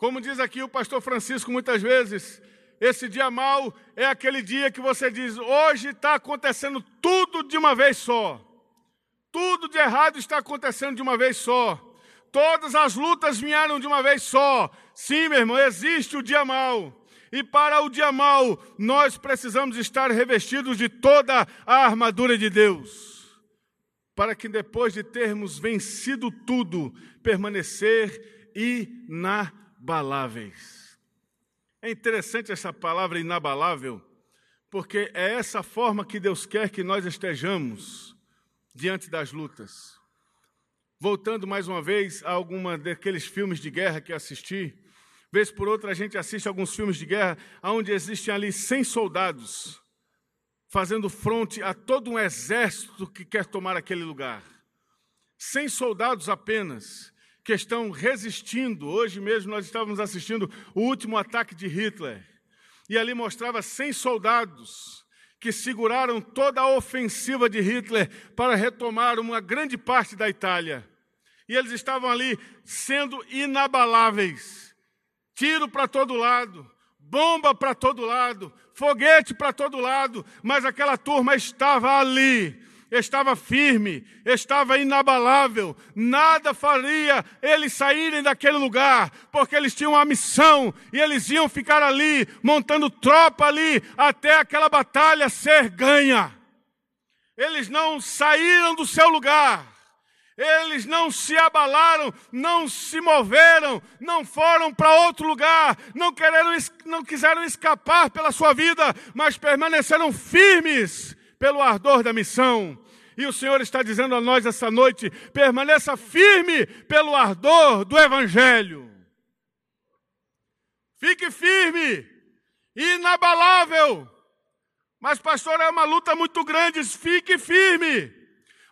como diz aqui o pastor Francisco muitas vezes, esse dia mal é aquele dia que você diz: hoje está acontecendo tudo de uma vez só. Tudo de errado está acontecendo de uma vez só. Todas as lutas vieram de uma vez só. Sim, meu irmão, existe o dia mal. E para o dia mal, nós precisamos estar revestidos de toda a armadura de Deus. para que depois de termos vencido tudo, permanecer inabaláveis. É interessante essa palavra inabalável, porque é essa forma que Deus quer que nós estejamos diante das lutas. Voltando mais uma vez a alguma daqueles filmes de guerra que assisti, vez por outra a gente assiste alguns filmes de guerra onde existem ali 100 soldados fazendo fronte a todo um exército que quer tomar aquele lugar. 100 soldados apenas que estão resistindo. Hoje mesmo nós estávamos assistindo o último ataque de Hitler. E ali mostrava 100 soldados que seguraram toda a ofensiva de Hitler para retomar uma grande parte da Itália. E eles estavam ali sendo inabaláveis. Tiro para todo lado, bomba para todo lado, foguete para todo lado, mas aquela turma estava ali, estava firme, estava inabalável, nada faria eles saírem daquele lugar, porque eles tinham uma missão e eles iam ficar ali, montando tropa ali, até aquela batalha ser ganha. Eles não saíram do seu lugar, eles não se abalaram, não se moveram, não foram para outro lugar, não, quereram, não quiseram escapar pela sua vida, mas permaneceram firmes pelo ardor da missão. E o Senhor está dizendo a nós essa noite: permaneça firme pelo ardor do Evangelho. Fique firme, inabalável. Mas, pastor, é uma luta muito grande. Fique firme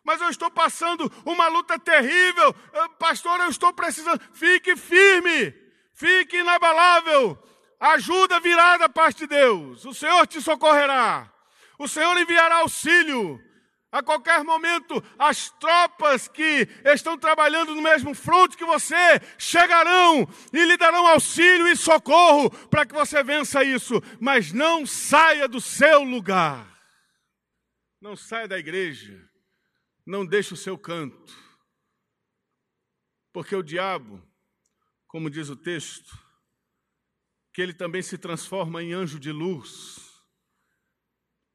mas eu estou passando uma luta terrível. Pastor, eu estou precisando. Fique firme, fique inabalável. Ajuda virá da parte de Deus. O Senhor te socorrerá. O Senhor enviará auxílio. A qualquer momento, as tropas que estão trabalhando no mesmo fronte que você chegarão e lhe darão auxílio e socorro para que você vença isso. Mas não saia do seu lugar. Não saia da igreja não deixe o seu canto. Porque o diabo, como diz o texto, que ele também se transforma em anjo de luz.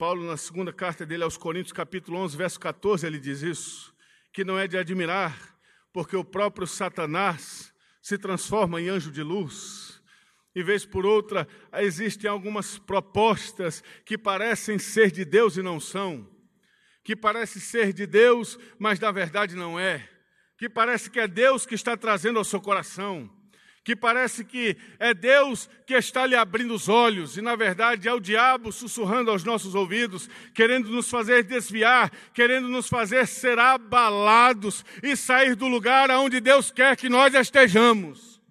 Paulo, na segunda carta dele aos Coríntios, capítulo 11, verso 14, ele diz isso, que não é de admirar, porque o próprio Satanás se transforma em anjo de luz. E vez por outra, existem algumas propostas que parecem ser de Deus e não são que parece ser de Deus, mas na verdade não é, que parece que é Deus que está trazendo ao seu coração, que parece que é Deus que está lhe abrindo os olhos, e na verdade é o diabo sussurrando aos nossos ouvidos, querendo nos fazer desviar, querendo nos fazer ser abalados e sair do lugar aonde Deus quer que nós estejamos.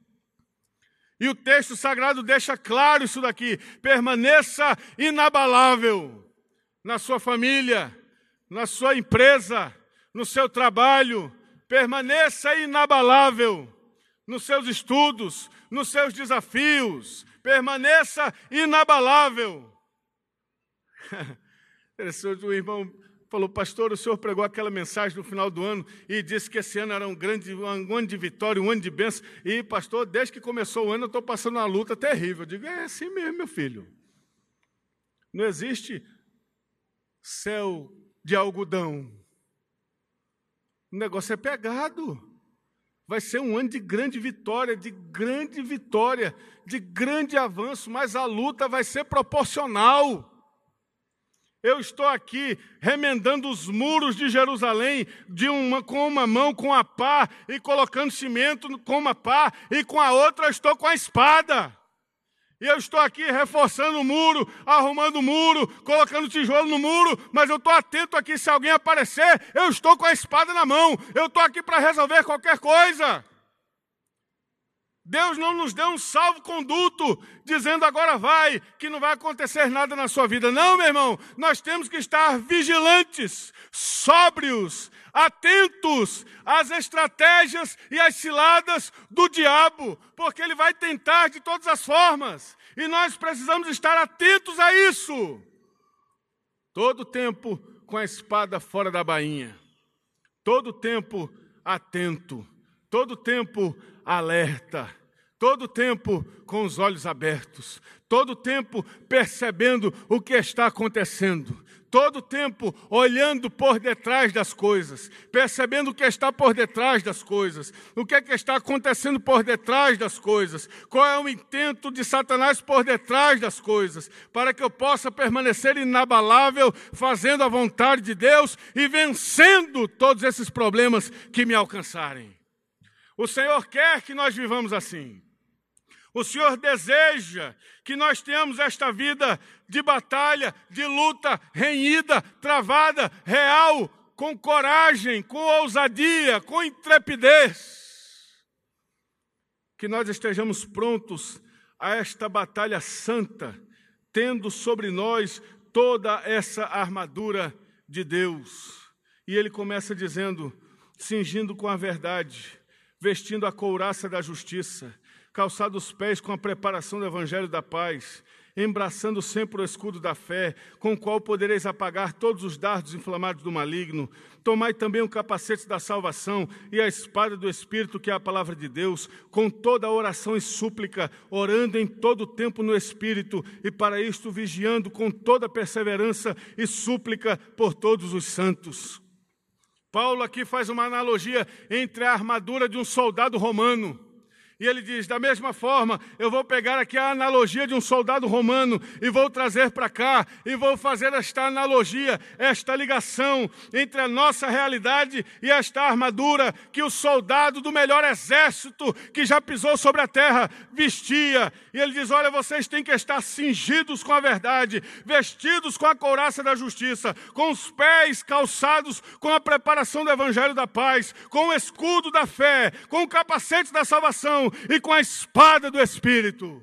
E o texto sagrado deixa claro isso daqui: permaneça inabalável na sua família, na sua empresa, no seu trabalho, permaneça inabalável nos seus estudos, nos seus desafios, permaneça inabalável. o irmão falou, pastor, o senhor pregou aquela mensagem no final do ano e disse que esse ano era um grande um ano de vitória, um ano de bênção. E, pastor, desde que começou o ano eu estou passando uma luta terrível. Eu digo, é assim mesmo, meu filho. Não existe céu de algodão. O negócio é pegado. Vai ser um ano de grande vitória, de grande vitória, de grande avanço, mas a luta vai ser proporcional. Eu estou aqui remendando os muros de Jerusalém de uma, com uma mão com a pá e colocando cimento com uma pá, e com a outra estou com a espada. E eu estou aqui reforçando o muro, arrumando o muro, colocando tijolo no muro, mas eu estou atento aqui se alguém aparecer, eu estou com a espada na mão. Eu estou aqui para resolver qualquer coisa. Deus não nos deu um salvo-conduto, dizendo agora vai, que não vai acontecer nada na sua vida. Não, meu irmão, nós temos que estar vigilantes, sóbrios, atentos às estratégias e às ciladas do diabo, porque ele vai tentar de todas as formas, e nós precisamos estar atentos a isso. Todo tempo com a espada fora da bainha, todo tempo atento, todo tempo alerta, todo tempo com os olhos abertos, todo tempo percebendo o que está acontecendo, todo tempo olhando por detrás das coisas, percebendo o que está por detrás das coisas, o que é que está acontecendo por detrás das coisas, qual é o intento de Satanás por detrás das coisas, para que eu possa permanecer inabalável, fazendo a vontade de Deus e vencendo todos esses problemas que me alcançarem. O Senhor quer que nós vivamos assim. O Senhor deseja que nós tenhamos esta vida de batalha, de luta renhida, travada, real, com coragem, com ousadia, com intrepidez. Que nós estejamos prontos a esta batalha santa, tendo sobre nós toda essa armadura de Deus. E ele começa dizendo: cingindo com a verdade, vestindo a couraça da justiça calçado os pés com a preparação do evangelho da paz, embraçando sempre o escudo da fé, com o qual podereis apagar todos os dardos inflamados do maligno. Tomai também o capacete da salvação e a espada do Espírito, que é a palavra de Deus, com toda a oração e súplica, orando em todo o tempo no Espírito, e para isto vigiando com toda perseverança e súplica por todos os santos. Paulo aqui faz uma analogia entre a armadura de um soldado romano e ele diz: da mesma forma, eu vou pegar aqui a analogia de um soldado romano e vou trazer para cá, e vou fazer esta analogia, esta ligação entre a nossa realidade e esta armadura que o soldado do melhor exército que já pisou sobre a terra vestia. E ele diz: olha, vocês têm que estar cingidos com a verdade, vestidos com a couraça da justiça, com os pés calçados com a preparação do evangelho da paz, com o escudo da fé, com o capacete da salvação e com a espada do Espírito.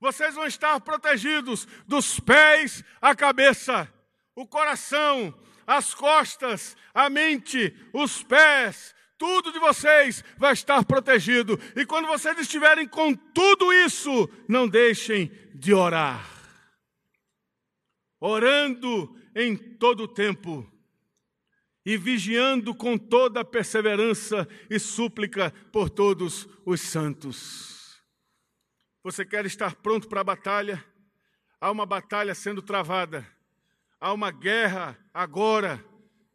Vocês vão estar protegidos dos pés à cabeça, o coração, as costas, a mente, os pés, tudo de vocês vai estar protegido. E quando vocês estiverem com tudo isso, não deixem de orar. Orando em todo o tempo e vigiando com toda perseverança e súplica por todos os santos. Você quer estar pronto para a batalha? Há uma batalha sendo travada, há uma guerra agora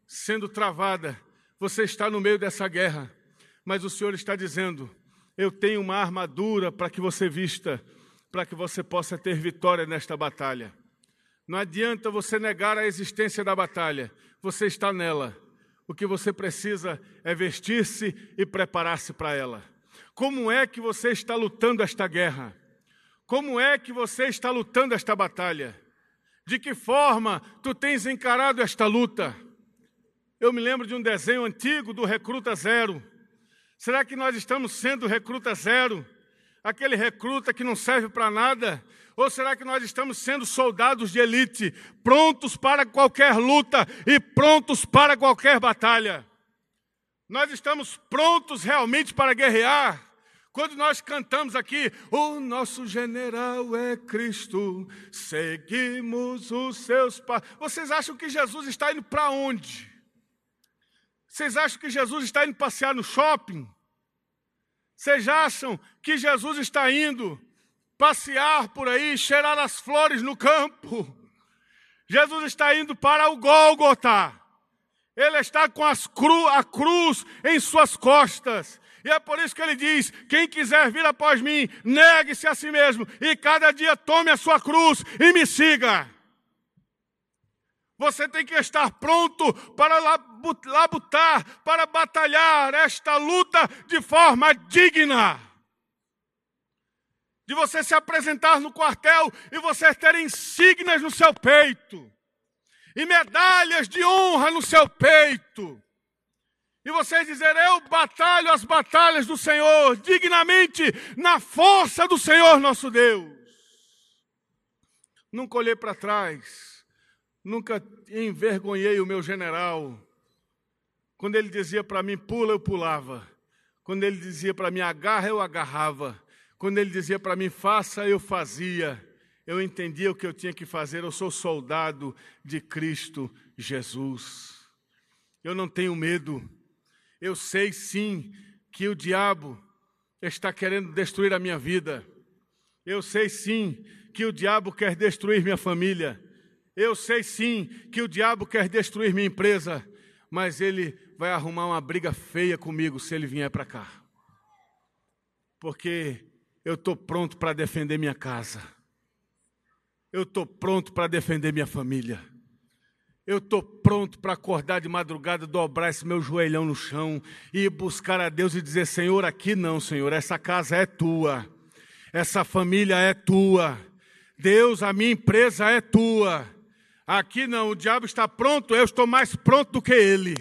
sendo travada. Você está no meio dessa guerra, mas o Senhor está dizendo: Eu tenho uma armadura para que você vista, para que você possa ter vitória nesta batalha. Não adianta você negar a existência da batalha, você está nela. O que você precisa é vestir-se e preparar-se para ela. Como é que você está lutando esta guerra? Como é que você está lutando esta batalha? De que forma tu tens encarado esta luta? Eu me lembro de um desenho antigo do Recruta Zero. Será que nós estamos sendo Recruta Zero? Aquele recruta que não serve para nada, ou será que nós estamos sendo soldados de elite, prontos para qualquer luta e prontos para qualquer batalha? Nós estamos prontos realmente para guerrear? Quando nós cantamos aqui, o nosso general é Cristo, seguimos os seus passos. Vocês acham que Jesus está indo para onde? Vocês acham que Jesus está indo passear no shopping? Vocês acham que Jesus está indo passear por aí, cheirar as flores no campo. Jesus está indo para o Gólgota. Ele está com cru, a cruz em suas costas. E é por isso que ele diz: quem quiser vir após mim, negue-se a si mesmo e cada dia tome a sua cruz e me siga. Você tem que estar pronto para labutar, para batalhar esta luta de forma digna de você se apresentar no quartel e você ter insígnias no seu peito, e medalhas de honra no seu peito, e você dizer: Eu batalho as batalhas do Senhor dignamente, na força do Senhor nosso Deus. Nunca olhei para trás, nunca envergonhei o meu general. Quando ele dizia para mim, pula, eu pulava. Quando ele dizia para mim, agarra, eu agarrava. Quando ele dizia para mim, faça, eu fazia. Eu entendia o que eu tinha que fazer. Eu sou soldado de Cristo Jesus. Eu não tenho medo. Eu sei sim que o diabo está querendo destruir a minha vida. Eu sei sim que o diabo quer destruir minha família. Eu sei sim que o diabo quer destruir minha empresa, mas ele vai arrumar uma briga feia comigo se ele vier para cá. Porque eu estou pronto para defender minha casa. Eu estou pronto para defender minha família. Eu estou pronto para acordar de madrugada, dobrar esse meu joelhão no chão e buscar a Deus e dizer: Senhor, aqui não, Senhor, essa casa é tua, essa família é tua. Deus, a minha empresa é tua. Aqui não, o diabo está pronto, eu estou mais pronto do que ele.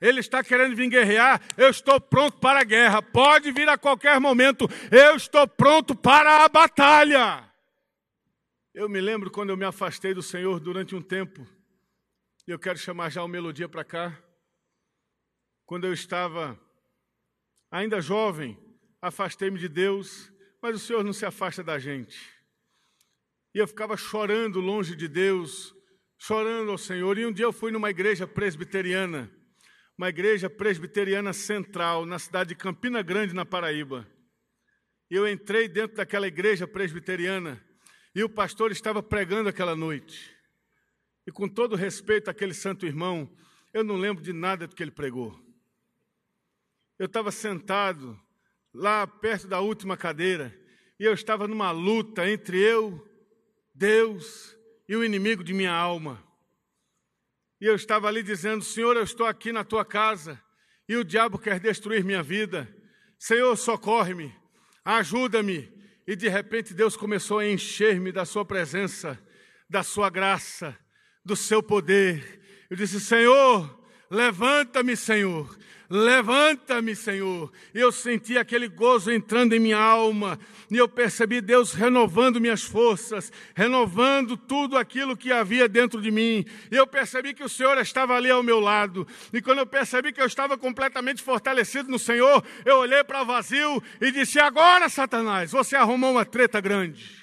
Ele está querendo vir guerrear, eu estou pronto para a guerra. Pode vir a qualquer momento, eu estou pronto para a batalha. Eu me lembro quando eu me afastei do Senhor durante um tempo, e eu quero chamar já o Melodia para cá. Quando eu estava ainda jovem, afastei-me de Deus, mas o Senhor não se afasta da gente. E eu ficava chorando longe de Deus, chorando ao Senhor. E um dia eu fui numa igreja presbiteriana, uma igreja presbiteriana central, na cidade de Campina Grande, na Paraíba. Eu entrei dentro daquela igreja presbiteriana e o pastor estava pregando aquela noite. E com todo respeito àquele santo irmão, eu não lembro de nada do que ele pregou. Eu estava sentado lá perto da última cadeira e eu estava numa luta entre eu, Deus e o inimigo de minha alma. E eu estava ali dizendo: Senhor, eu estou aqui na tua casa e o diabo quer destruir minha vida. Senhor, socorre-me, ajuda-me. E de repente Deus começou a encher-me da sua presença, da sua graça, do seu poder. Eu disse: Senhor, levanta-me, Senhor, Levanta-me, Senhor. Eu senti aquele gozo entrando em minha alma, e eu percebi Deus renovando minhas forças, renovando tudo aquilo que havia dentro de mim. Eu percebi que o Senhor estava ali ao meu lado. E quando eu percebi que eu estava completamente fortalecido no Senhor, eu olhei para o vazio e disse: Agora, Satanás, você arrumou uma treta grande.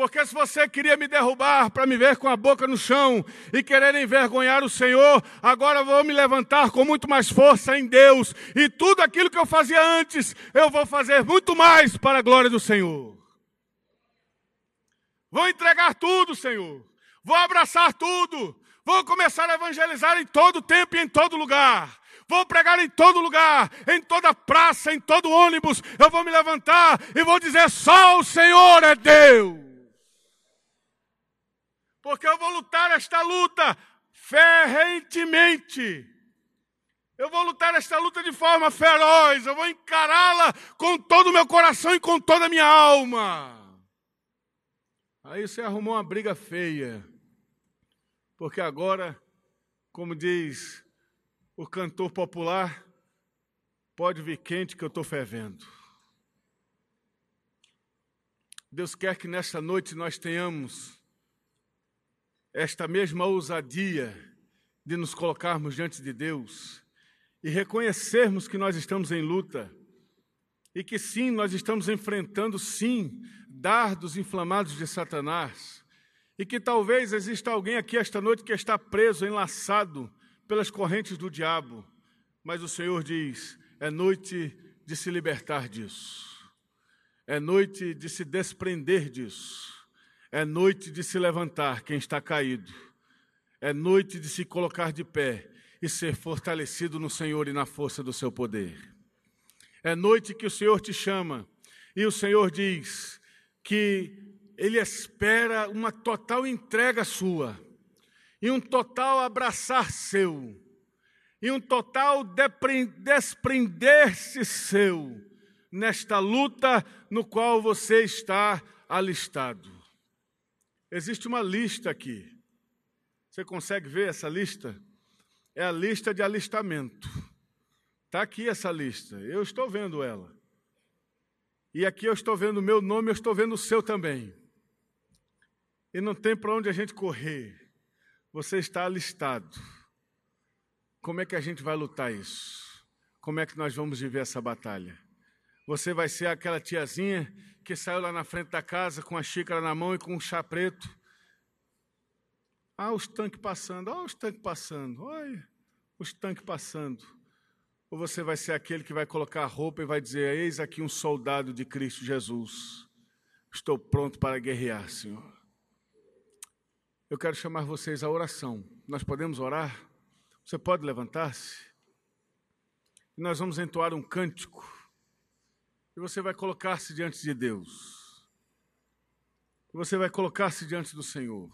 Porque se você queria me derrubar para me ver com a boca no chão e querer envergonhar o Senhor, agora vou me levantar com muito mais força em Deus. E tudo aquilo que eu fazia antes, eu vou fazer muito mais para a glória do Senhor. Vou entregar tudo, Senhor. Vou abraçar tudo. Vou começar a evangelizar em todo tempo e em todo lugar. Vou pregar em todo lugar, em toda praça, em todo ônibus. Eu vou me levantar e vou dizer: só o Senhor é Deus porque eu vou lutar esta luta ferrentemente. Eu vou lutar esta luta de forma feroz, eu vou encará-la com todo o meu coração e com toda a minha alma. Aí você arrumou uma briga feia, porque agora, como diz o cantor popular, pode vir quente que eu estou fervendo. Deus quer que nesta noite nós tenhamos esta mesma ousadia de nos colocarmos diante de Deus e reconhecermos que nós estamos em luta e que sim, nós estamos enfrentando sim dardos inflamados de Satanás e que talvez exista alguém aqui esta noite que está preso, enlaçado pelas correntes do diabo, mas o Senhor diz: é noite de se libertar disso, é noite de se desprender disso. É noite de se levantar quem está caído. É noite de se colocar de pé e ser fortalecido no Senhor e na força do seu poder. É noite que o Senhor te chama e o Senhor diz que Ele espera uma total entrega sua e um total abraçar seu e um total desprender-se seu nesta luta no qual você está alistado. Existe uma lista aqui. Você consegue ver essa lista? É a lista de alistamento. Está aqui essa lista. Eu estou vendo ela. E aqui eu estou vendo o meu nome, eu estou vendo o seu também. E não tem para onde a gente correr. Você está alistado. Como é que a gente vai lutar isso? Como é que nós vamos viver essa batalha? Você vai ser aquela tiazinha que saiu lá na frente da casa com a xícara na mão e com um chá preto. Ah, os tanques passando, ah, os tanques passando, olha, os tanques passando. Ou você vai ser aquele que vai colocar a roupa e vai dizer: Eis aqui um soldado de Cristo Jesus. Estou pronto para guerrear, Senhor. eu quero chamar vocês à oração. Nós podemos orar? Você pode levantar-se? Nós vamos entoar um cântico. Você vai colocar-se diante de Deus. Você vai colocar-se diante do Senhor.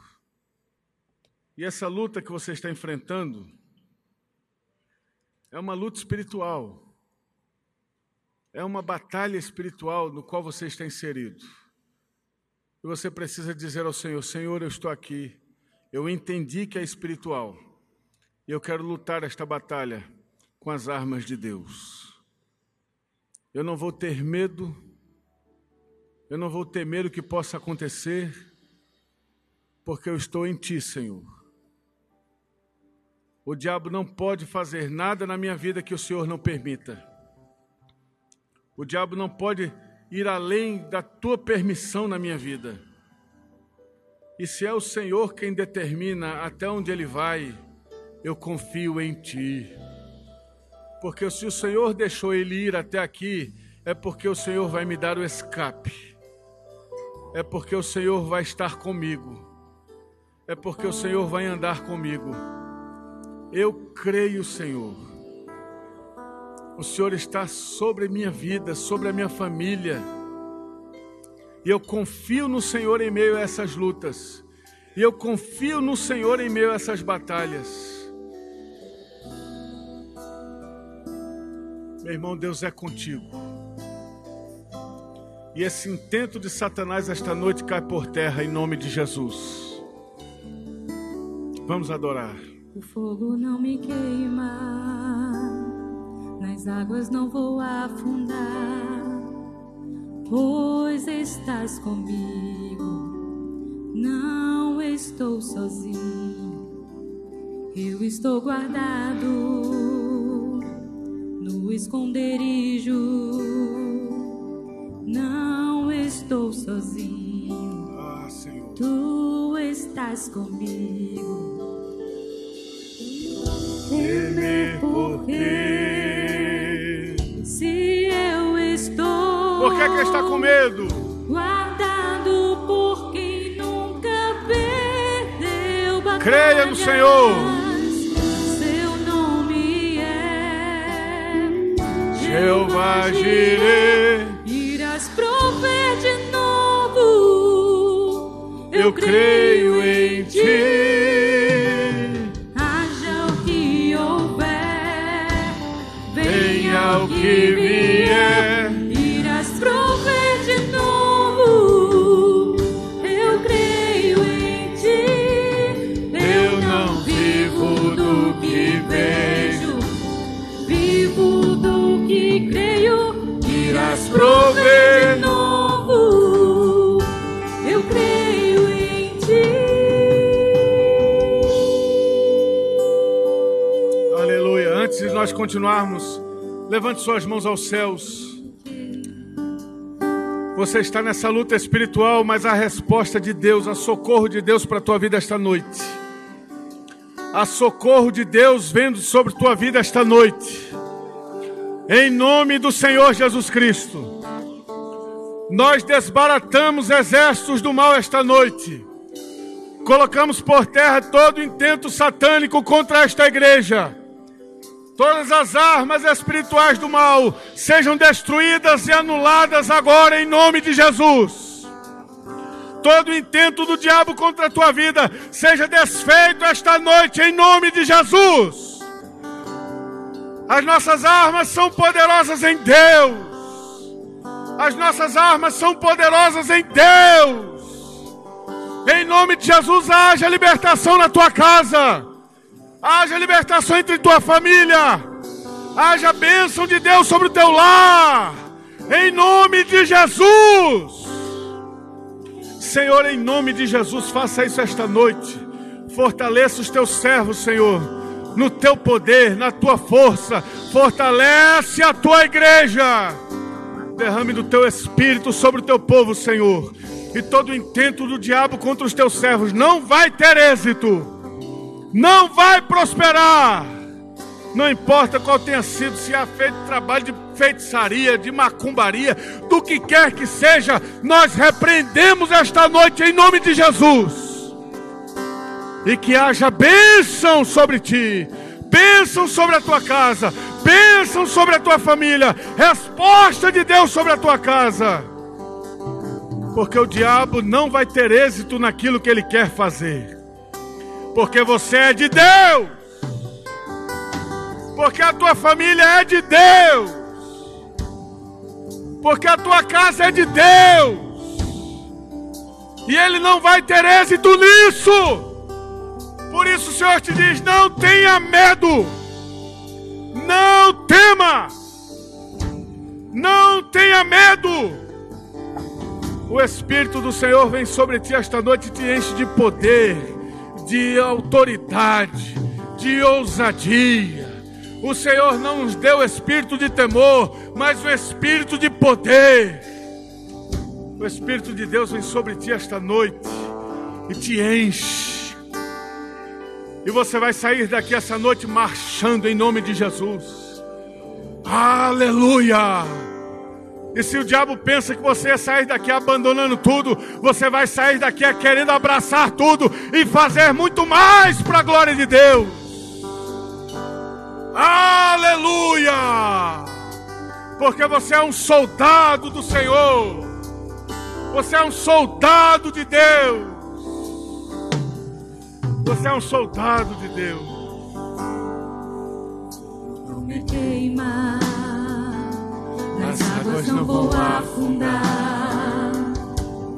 E essa luta que você está enfrentando é uma luta espiritual. É uma batalha espiritual no qual você está inserido. E você precisa dizer ao Senhor: Senhor, eu estou aqui. Eu entendi que é espiritual. E eu quero lutar esta batalha com as armas de Deus. Eu não vou ter medo. Eu não vou temer o que possa acontecer, porque eu estou em Ti, Senhor. O diabo não pode fazer nada na minha vida que o Senhor não permita. O diabo não pode ir além da tua permissão na minha vida. E se é o Senhor quem determina até onde ele vai, eu confio em ti. Porque se o Senhor deixou ele ir até aqui, é porque o Senhor vai me dar o escape. É porque o Senhor vai estar comigo. É porque o Senhor vai andar comigo. Eu creio, Senhor. O Senhor está sobre a minha vida, sobre a minha família. E eu confio no Senhor em meio a essas lutas. E eu confio no Senhor em meio a essas batalhas. Meu irmão, Deus é contigo. E esse intento de Satanás esta noite cai por terra em nome de Jesus. Vamos adorar. O fogo não me queima, nas águas não vou afundar, pois estás comigo, não estou sozinho, eu estou guardado no esconderijo. Não estou sozinho. Ah, Senhor. Tu estás comigo. Temer por quê? Se eu estou. Por que, que está com medo? Guardado por quem nunca perdeu. batalhas. Creia no Senhor. Jeová Jireh. Irás prover de novo. Eu creio em ti. Continuarmos, levante suas mãos aos céus. Você está nessa luta espiritual, mas a resposta de Deus, a socorro de Deus para a tua vida esta noite. A socorro de Deus vendo sobre tua vida esta noite. Em nome do Senhor Jesus Cristo. Nós desbaratamos exércitos do mal esta noite. Colocamos por terra todo intento satânico contra esta igreja. Todas as armas espirituais do mal sejam destruídas e anuladas agora em nome de Jesus. Todo intento do diabo contra a tua vida seja desfeito esta noite em nome de Jesus. As nossas armas são poderosas em Deus. As nossas armas são poderosas em Deus. Em nome de Jesus, haja libertação na tua casa. Haja libertação entre tua família. Haja bênção de Deus sobre o teu lar. Em nome de Jesus. Senhor, em nome de Jesus, faça isso esta noite. Fortaleça os teus servos, Senhor, no teu poder, na tua força. Fortalece a tua igreja. Derrame do teu espírito sobre o teu povo, Senhor. E todo intento do diabo contra os teus servos não vai ter êxito não vai prosperar. Não importa qual tenha sido, se há feito trabalho de feitiçaria, de macumbaria, do que quer que seja, nós repreendemos esta noite em nome de Jesus. e que haja bênção sobre ti, bênção sobre a tua casa, bênção sobre a tua família, resposta de Deus sobre a tua casa. Porque o diabo não vai ter êxito naquilo que ele quer fazer. Porque você é de Deus. Porque a tua família é de Deus. Porque a tua casa é de Deus. E ele não vai ter êxito nisso. Por isso o Senhor te diz: não tenha medo. Não tema. Não tenha medo. O Espírito do Senhor vem sobre ti esta noite e te enche de poder, de autoridade, de ousadia. O Senhor não nos deu espírito de temor, mas o espírito de poder. O Espírito de Deus vem sobre ti esta noite e te enche. E você vai sair daqui essa noite marchando em nome de Jesus. Aleluia! E se o diabo pensa que você ia sair daqui abandonando tudo, você vai sair daqui querendo abraçar tudo e fazer muito mais para a glória de Deus. Aleluia! Porque você é um soldado do Senhor. Você é um soldado de Deus. Você é um soldado de Deus. Não me queimar nas águas não vou afundar,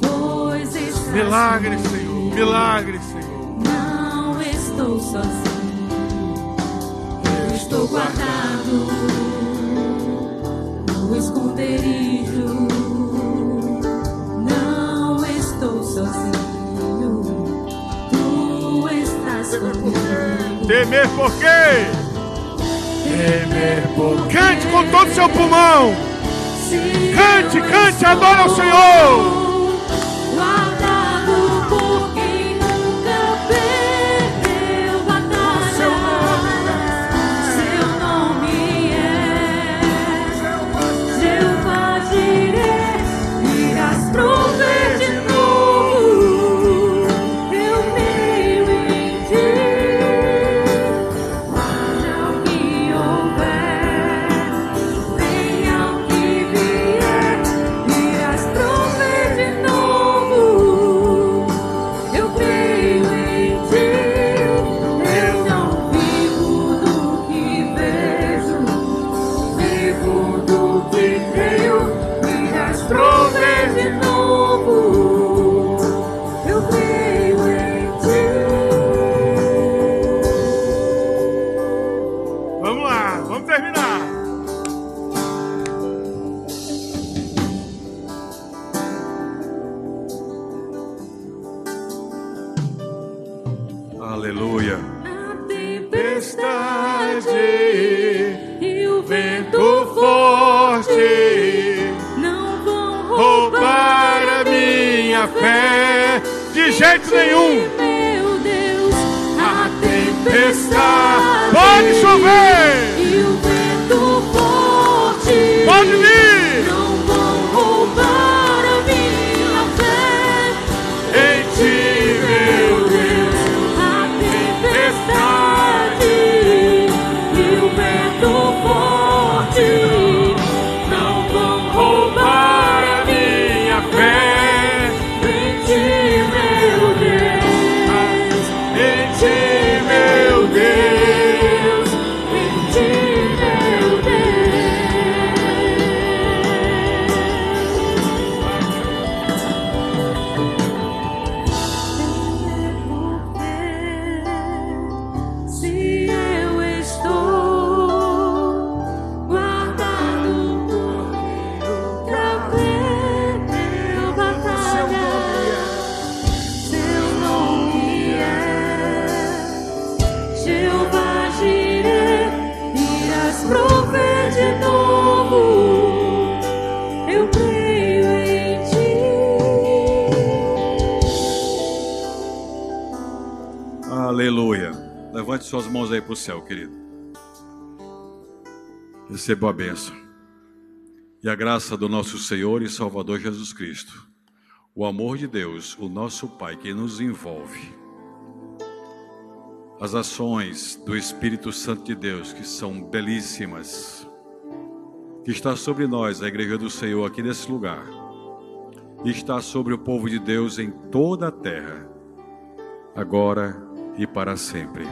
pois estás Milagre. Senhor. Milagre, Senhor. Não estou sozinho, eu estou guardado no esconderijo. Não estou sozinho, tu estás comigo. Temer por quê? Temer por Cante com todo o seu pulmão. Cante, cante, adora o Senhor. Jeito nenhum. Suas mãos aí para o céu, querido. Receba a bênção. E a graça do nosso Senhor e Salvador Jesus Cristo. O amor de Deus, o nosso Pai, que nos envolve. as ações do Espírito Santo de Deus, que são belíssimas, que está sobre nós, a Igreja do Senhor, aqui nesse lugar, e está sobre o povo de Deus em toda a terra, agora e para sempre.